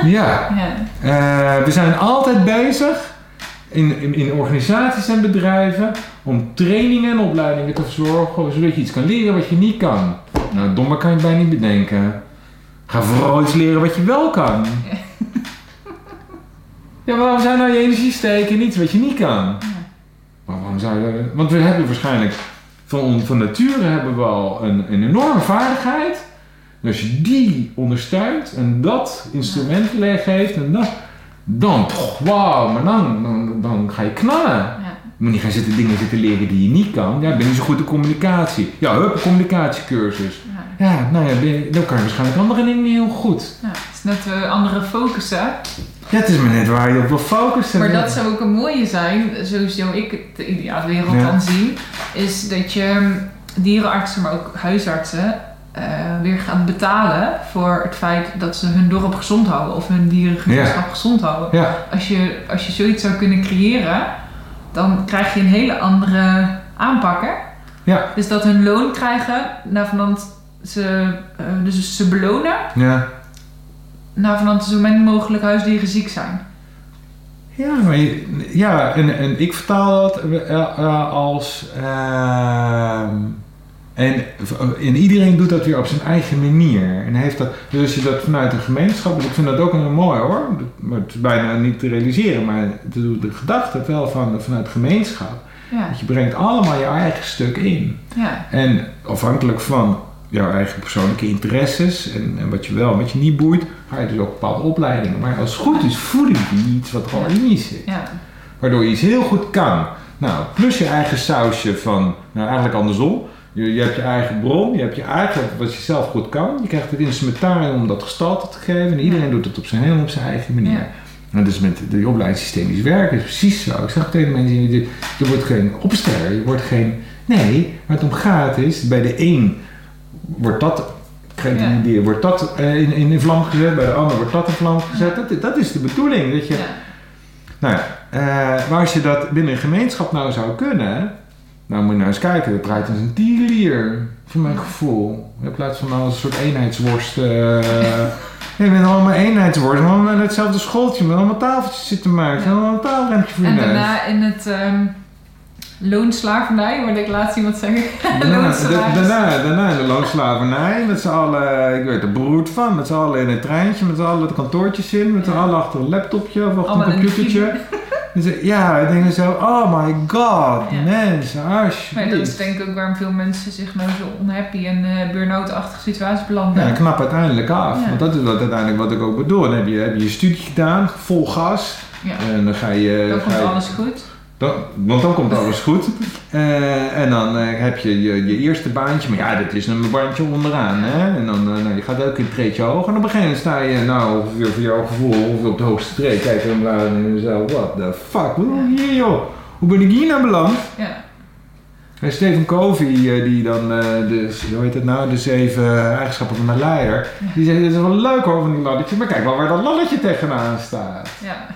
Ja.
Ja.
Eh, we zijn altijd bezig in, in, in organisaties en bedrijven om trainingen en opleidingen te verzorgen zodat je iets kan leren wat je niet kan. Nou, dommer kan je het bijna niet bedenken. Ga vooral iets leren wat je wel kan. Ja, waarom zou je nou je energie steken in iets wat je niet kan? Maar waarom zou je... Want we hebben waarschijnlijk van, van nature hebben we al een, een enorme vaardigheid. En als je die ondersteunt en dat instrument geeft en dat, dan, wauw, maar dan, dan, dan ga je knallen.
Ja.
Je moet niet gaan zitten dingen zitten leren die je niet kan. Ja, ben niet zo goed in communicatie. Ja, hup, een communicatiecursus.
Ja.
Ja, nou ja, ben je- dan kan je waarschijnlijk andere dingen niet heel goed.
Ja, het is net een andere focus, hè?
Ja, het is maar net waar je op wil focussen.
Maar dat zou ook een mooie zijn, sowieso ik de ideale wereld
Ja.
dan zie, is dat je dierenartsen, maar ook huisartsen, eh, weer gaat betalen voor het feit dat ze hun dorp gezond houden of hun dierengemeenschap gezond houden.
Ja,
Als, je, als je zoiets zou kunnen creëren, dan krijg je een hele andere aanpak. Hè?
ja,
Dus dat hun loon krijgen, navenant ze, eh, dus ze belonen,
ja.
Navenant zo min mogelijk huisdieren ziek zijn.
Ja, maar je- ja en, en ik vertaal dat eh, eh, als. ehm, en, en iedereen doet dat weer op zijn eigen manier. En heeft dat, dus als je dat vanuit een gemeenschap, ik vind dat ook een mooi hoor, maar het is bijna niet te realiseren, maar de, de gedachte wel van, vanuit gemeenschap.
Ja,
Dat je brengt allemaal je eigen stuk in.
ja,
En afhankelijk van jouw eigen persoonlijke interesses en, en wat je wel en wat je niet boeit, ga je dus ook bepaalde opleidingen. Maar als het goed is, voeding die iets wat al in je zit.
ja.
Waardoor je iets heel goed kan. Nou, plus je eigen sausje van, nou eigenlijk andersom. Je, je hebt je eigen bron, je hebt je eigen, wat je zelf goed kan. Je krijgt het instrumentarium om dat gestalte te geven. En iedereen doet het op zijn, helemaal op zijn eigen manier.
Ja.
Nou, dus met de opleidingssysteem werken is precies zo. Ik zeg tegen mensen, je, je wordt geen opsteller, je wordt geen... Nee, waar het om gaat is, bij de een wordt dat,
Ja.
wordt dat eh, in, in, in vlam gezet, bij de ander wordt dat in vlam gezet. Dat, dat is de bedoeling, dat je...
ja.
Nou ja, eh, maar als je dat binnen een gemeenschap nou zou kunnen, nou moet je nou eens kijken, dat draait als een tierenlier, voor mijn gevoel. In plaats van als een soort eenheidsworst. eh *laughs* je bent allemaal eenheidsworst, maar allemaal hetzelfde schooltje, met allemaal tafeltjes zitten maken, allemaal een taalrempje voor je
En daarna in het ehm loonslavernij, hoorde ik laatst iemand zeggen. *laughs*
Daarna, daarna, daarna de loonslavernij, met z'n allen, ik weet er beroerd van, met z'n allen in een treintje, met z'n allen de kantoortjes in, met z'n
Ja.
allen achter een laptopje of achter een computertje. *laughs* Dus, ja, ik denk zo, oh my god,
Ja.
mensen, alsjeblieft.
Maar dat is denk ik ook waarom veel mensen zich nou zo onhappy en eh burn-out-achtige situaties belanden.
Ja, knap uiteindelijk af.
Ja.
Want dat is wat uiteindelijk wat ik ook bedoel. Dan heb je, heb je je studie gedaan, vol gas.
Ja.
En dan ga je...
Dan komt
je-
alles goed.
Want dan komt alles goed. Eh, en dan eh, heb je, je je eerste baantje. Maar ja, dit is een bandje onderaan. Hè? En dan eh, nou, je gaat ook een treedje hoger. En op een gegeven moment sta je, nou, ongeveer voor jouw gevoel, ongeveer op de hoogste treed. Kijk en je zelf, what the fuck, wat hier joh? Hoe ben ik hier nou beland?
Ja.
En Stephen Covey, die dan, de, hoe heet het nou, de zeven eigenschappen van een leider. Die zegt, het is wel leuk hoor van die laddertje, maar kijk wel waar dat laddertje tegenaan staat.
Ja.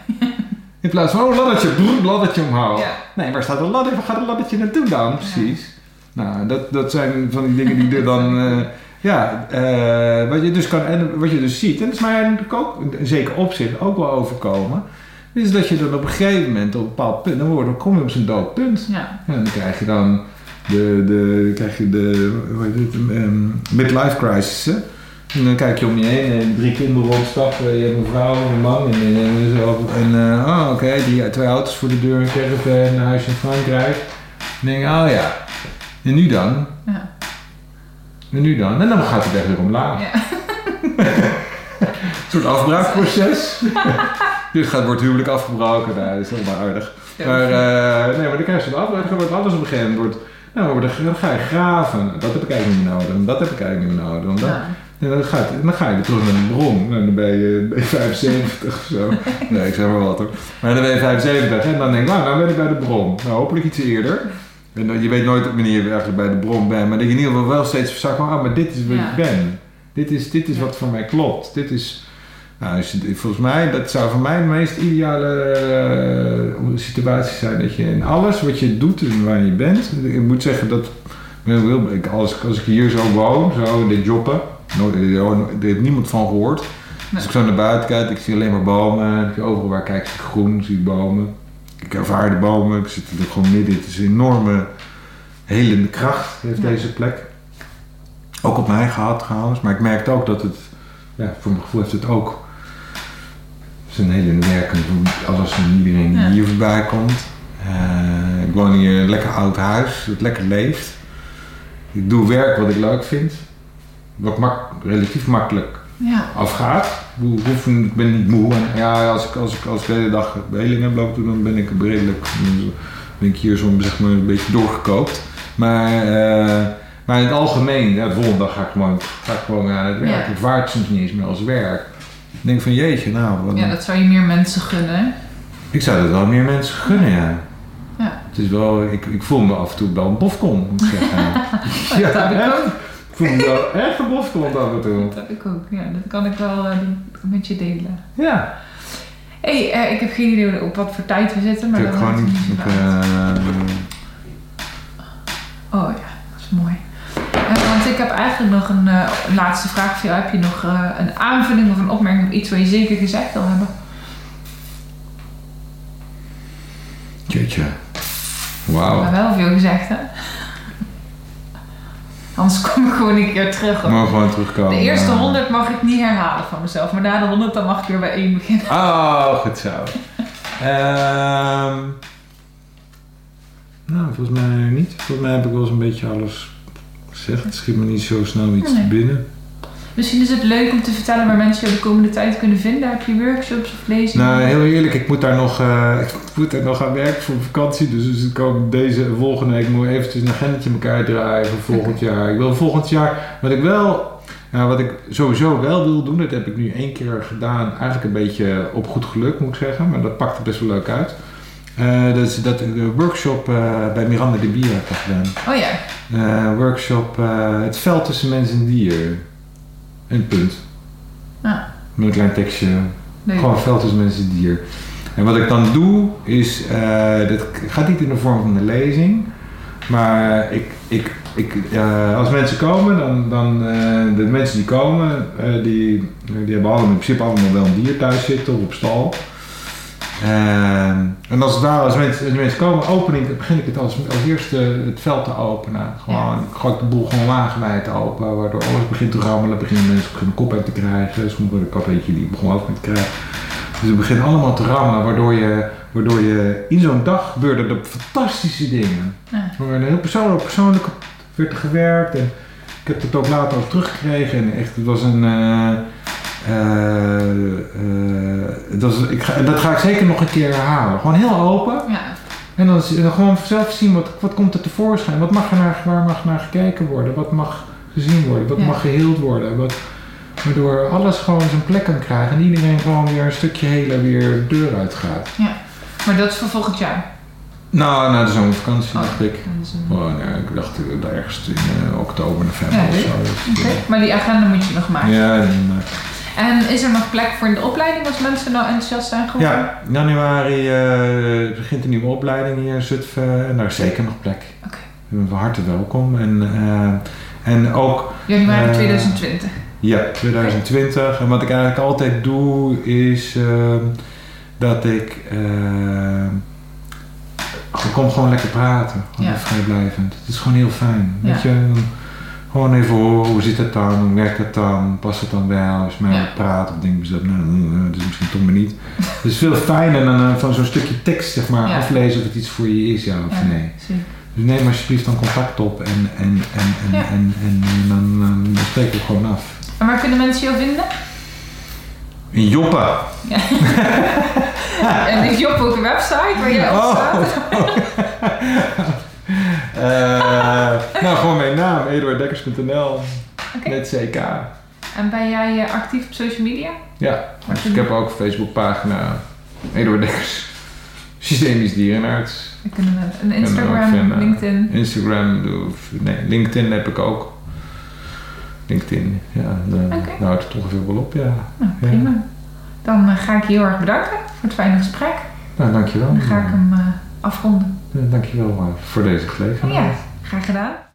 In plaats van, oh laddertje, laddertje omhoog.
Ja.
Nee, waar staat een ladder? Waar gaat een laddertje naartoe dan? Precies. Nou, dat, dat zijn van die dingen die er dan, *laughs* eh, ja, eh, wat je dus kan, en wat je dus ziet, en dat is mij ook, in zeker opzicht, ook wel overkomen, is dat je dan op een gegeven moment op een bepaald punt, dan, word, dan kom je op zo'n dood punt.
Ja.
Ja, dan krijg je dan de, de, krijg je de hoe heet het, ehm, midlife crisis. Hè? En dan kijk je om je heen en drie kinderen rondstappen, je hebt een vrouw, een man en, en, en zo. En eh, oh, oké, die twee auto's voor de deur, een caravan, een huis in Frankrijk. Dan denk je, oh ja, en nu dan?
Ja.
En nu dan? En dan gaat het echt weer omlaag.
Ja. *laughs*
soort afbraakproces. *laughs* Dit gaat, wordt huwelijk afgebroken, nou, dat is helemaal aardig. Maar, eh, nee, maar dan krijg je zo'n afbraak, dan wordt alles op een gegeven moment. Wordt, nou, dan, ga je graven. Dat heb ik eigenlijk niet meer nodig. En dat heb ik eigenlijk niet meer nodig. Want dat,
Ja.
En dan, gaat, dan ga je weer terug naar de bron. Nou, dan ben je, ben je 75 of zo. *laughs* Nee, ik zeg maar wat hoor. Maar dan ben je 75 en dan denk ik, nou, nou ben ik bij de bron. Nou, hopelijk iets eerder. En dan, je weet nooit wanneer je eigenlijk bij de bron bent. Maar dat je in ieder geval wel steeds verzakt van, ah, maar dit is
Ja.
ik ben. Dit is, dit is wat voor mij klopt. Dit is, nou, volgens mij, dat zou voor mij de meest ideale eh, situatie zijn. Dat je in alles wat je doet en waar je bent. Ik moet zeggen dat, ik- als, als ik hier zo woon, zo in dit joppen. Nooit, er heeft niemand van gehoord. Als ik zo naar buiten kijk, ik zie alleen maar bomen. Ik zie Overal waar ik kijk, zie ik groen, zie ik bomen. Ik ervaar de bomen. Ik zit er gewoon midden. Het is een enorme helende kracht, heeft
Ja.
deze plek. Ook op mij gehad trouwens. Maar ik merkte ook dat het, ja, voor mijn gevoel heeft het ook zijn hele werkend hoe alles en iedereen die
Ja.
hier voorbij komt. Eh, ik woon hier in een lekker oud huis, dat lekker leeft. Ik doe werk wat ik leuk vind. Wat mak relatief makkelijk
Ja.
afgaat. Ik ben niet moe. En ja, als ik, als ik, als ik de hele dag beheling heb lopen doen, dan ben ik redelijk. Ben ik hier zo zeg maar, een beetje doorgekookt. Maar, eh, maar in het algemeen, ja, de volgende dag ga ik gewoon, ga ik gewoon aan het werk.
Ja.
Ik soms niet eens meer als werk. Ik denk van jeetje, nou, wat,
ja, dat zou je meer mensen gunnen.
ik zou dat wel meer mensen gunnen, ja.
Ja.
Het is wel, ik, ik voel me af en toe wel een bofkon, moet ik zeggen. *laughs*
Dat
echt. me wel echt een bofkon af en toe.
Dat heb ik ook. Ja, dat kan ik wel eh, met je delen.
Ja.
hey, eh, ik heb geen idee op wat voor tijd we zitten, maar
Ik gewoon niet. Ik, eh,
Oh ja, dat is mooi. Want ik heb eigenlijk nog een laatste vraag voor jou. Heb je nog een aanvulling of een opmerking of iets wat je zeker gezegd wil hebben?
Jeetje. Wauw.
Maar wel veel gezegd, hè? Anders *laughs* kom ik gewoon een keer terug.
Mogen gewoon terugkomen.
De eerste 100 mag ik niet herhalen van mezelf, maar na de 100 dan mag ik weer bij één beginnen. *laughs*
Oh, goed zo. Ehm nou, volgens mij niet. Volgens mij heb ik wel eens een beetje alles gezegd. Het schiet me niet zo snel iets
Nee.
binnen.
Misschien is het leuk om te vertellen waar mensen je de komende tijd kunnen vinden. Heb je workshops of lezingen?
Nou, heel eerlijk, ik moet daar nog, eh, *laughs* ik moet daar nog aan werken voor vakantie. Dus, dus ik kom deze en volgende week moet eventjes een agendetje in elkaar draaien voor volgend jaar. Ik wil volgend jaar, wat ik wel, nou, wat ik sowieso wel wil doen, dat heb ik nu één keer gedaan. Eigenlijk een beetje op goed geluk moet ik zeggen, maar dat pakte best wel leuk uit. Dat is dat ik de workshop eh, bij Miranda de Bier heb gedaan.
Oh ja,
Eh, workshop Het veld tussen mens en dier. Een punt. Met een klein tekstje
leuk.
gewoon veld tussen mensen en dier. En wat ik dan doe, is, eh dat gaat niet in de vorm van een lezing, maar ik, ik, ik, eh, als mensen komen, dan, dan eh, de mensen die komen, die, die hebben allemaal in principe allemaal wel een dier thuis zitten of op stal. Ehm, en als het ware, als mensen, als mensen komen, open ik, begin ik het als, als eerste het veld te openen. Gewoon, ik gooi de boel gewoon wagenwijd open, waardoor alles begint te rammelen, beginnen mensen beginnen kop uit te krijgen, soms worden kop eentje die begon ook te krijgen. Dus het begint allemaal te rammelen, waardoor je, waardoor je in zo'n dag gebeurden er fantastische dingen.
Ja.
Een heel persoonlijk, persoonlijk werd er gewerkt en ik heb het ook later ook teruggekregen en echt, het was een... eh, eh, eh, het was, ik ga, dat ga ik zeker nog een keer herhalen. Gewoon heel open.
Ja,
En dan, dan gewoon zelf zien wat, wat komt er tevoorschijn. Wat mag er naar, waar mag naar gekeken worden? Wat mag gezien worden? Wat
Ja.
mag geheeld worden? Wat, waardoor alles gewoon zijn plek kan krijgen. En iedereen gewoon weer een stukje heler weer de deur uitgaat.
maar dat is voor volgend jaar.
Nou, na de zomervakantie
Oh.
dacht ik.
Dat is een-
Oh, nee, ik dacht eh, ergens in oktober, november
Ja,
of zo. Dus,
Oké, maar die agenda moet je nog maken.
Ja,
En is er nog plek voor in de opleiding als mensen nou enthousiast zijn geworden?
ja, januari eh, begint een nieuwe opleiding hier in Zutphen. En daar is zeker nog plek.
Oké.
Bent van harte welkom. En, eh, en ook
Januari
Eh,
2020.
Ja, 2020. En wat ik eigenlijk altijd doe is ehm, dat ik. ik kom gewoon lekker praten. Gewoon
Ja.
vrijblijvend. Het is gewoon heel fijn.
Ja.
Weet je, dan gewoon even horen hoe zit het dan, hoe werkt het dan, past het dan wel? Als je mij
Ja.
ja. praat of denk je, nou, dat is misschien toch maar niet. Het is veel fijner dan eh, van zo'n stukje tekst zeg maar
Ja.
aflezen of het iets voor je is, ja of
Ja,
nee.
zeker.
Dus neem alsjeblieft dan contact op en, en, en, en,
Ja.
en, en, dan, dan, dan spreken we gewoon af.
En waar kunnen mensen jou vinden?
Een Joppa. *laughs*
En is Job ook een website waar jij op
Oh.
staat? *laughs* *laughs*
Eh, nou, gewoon mijn naam, eduarddekkers.nl.
Oké.
Met CK.
En ben jij eh, actief op social media?
Ja, dus ik heb ook een Facebookpagina. Eduard Dekkers. Systemisch dierenarts.
We kunnen een Instagram. LinkedIn.
Instagram, nee, LinkedIn heb ik ook. LinkedIn, ja, dan houdt het toch veel wel op, ja.
Nou, prima. Dan eh, ga ik je heel erg bedanken voor het fijne gesprek.
Nou, dankjewel.
Dan ga ik hem afronden.
Eh, Dankjewel uh, voor deze gelegenheid.
Ja, graag gedaan.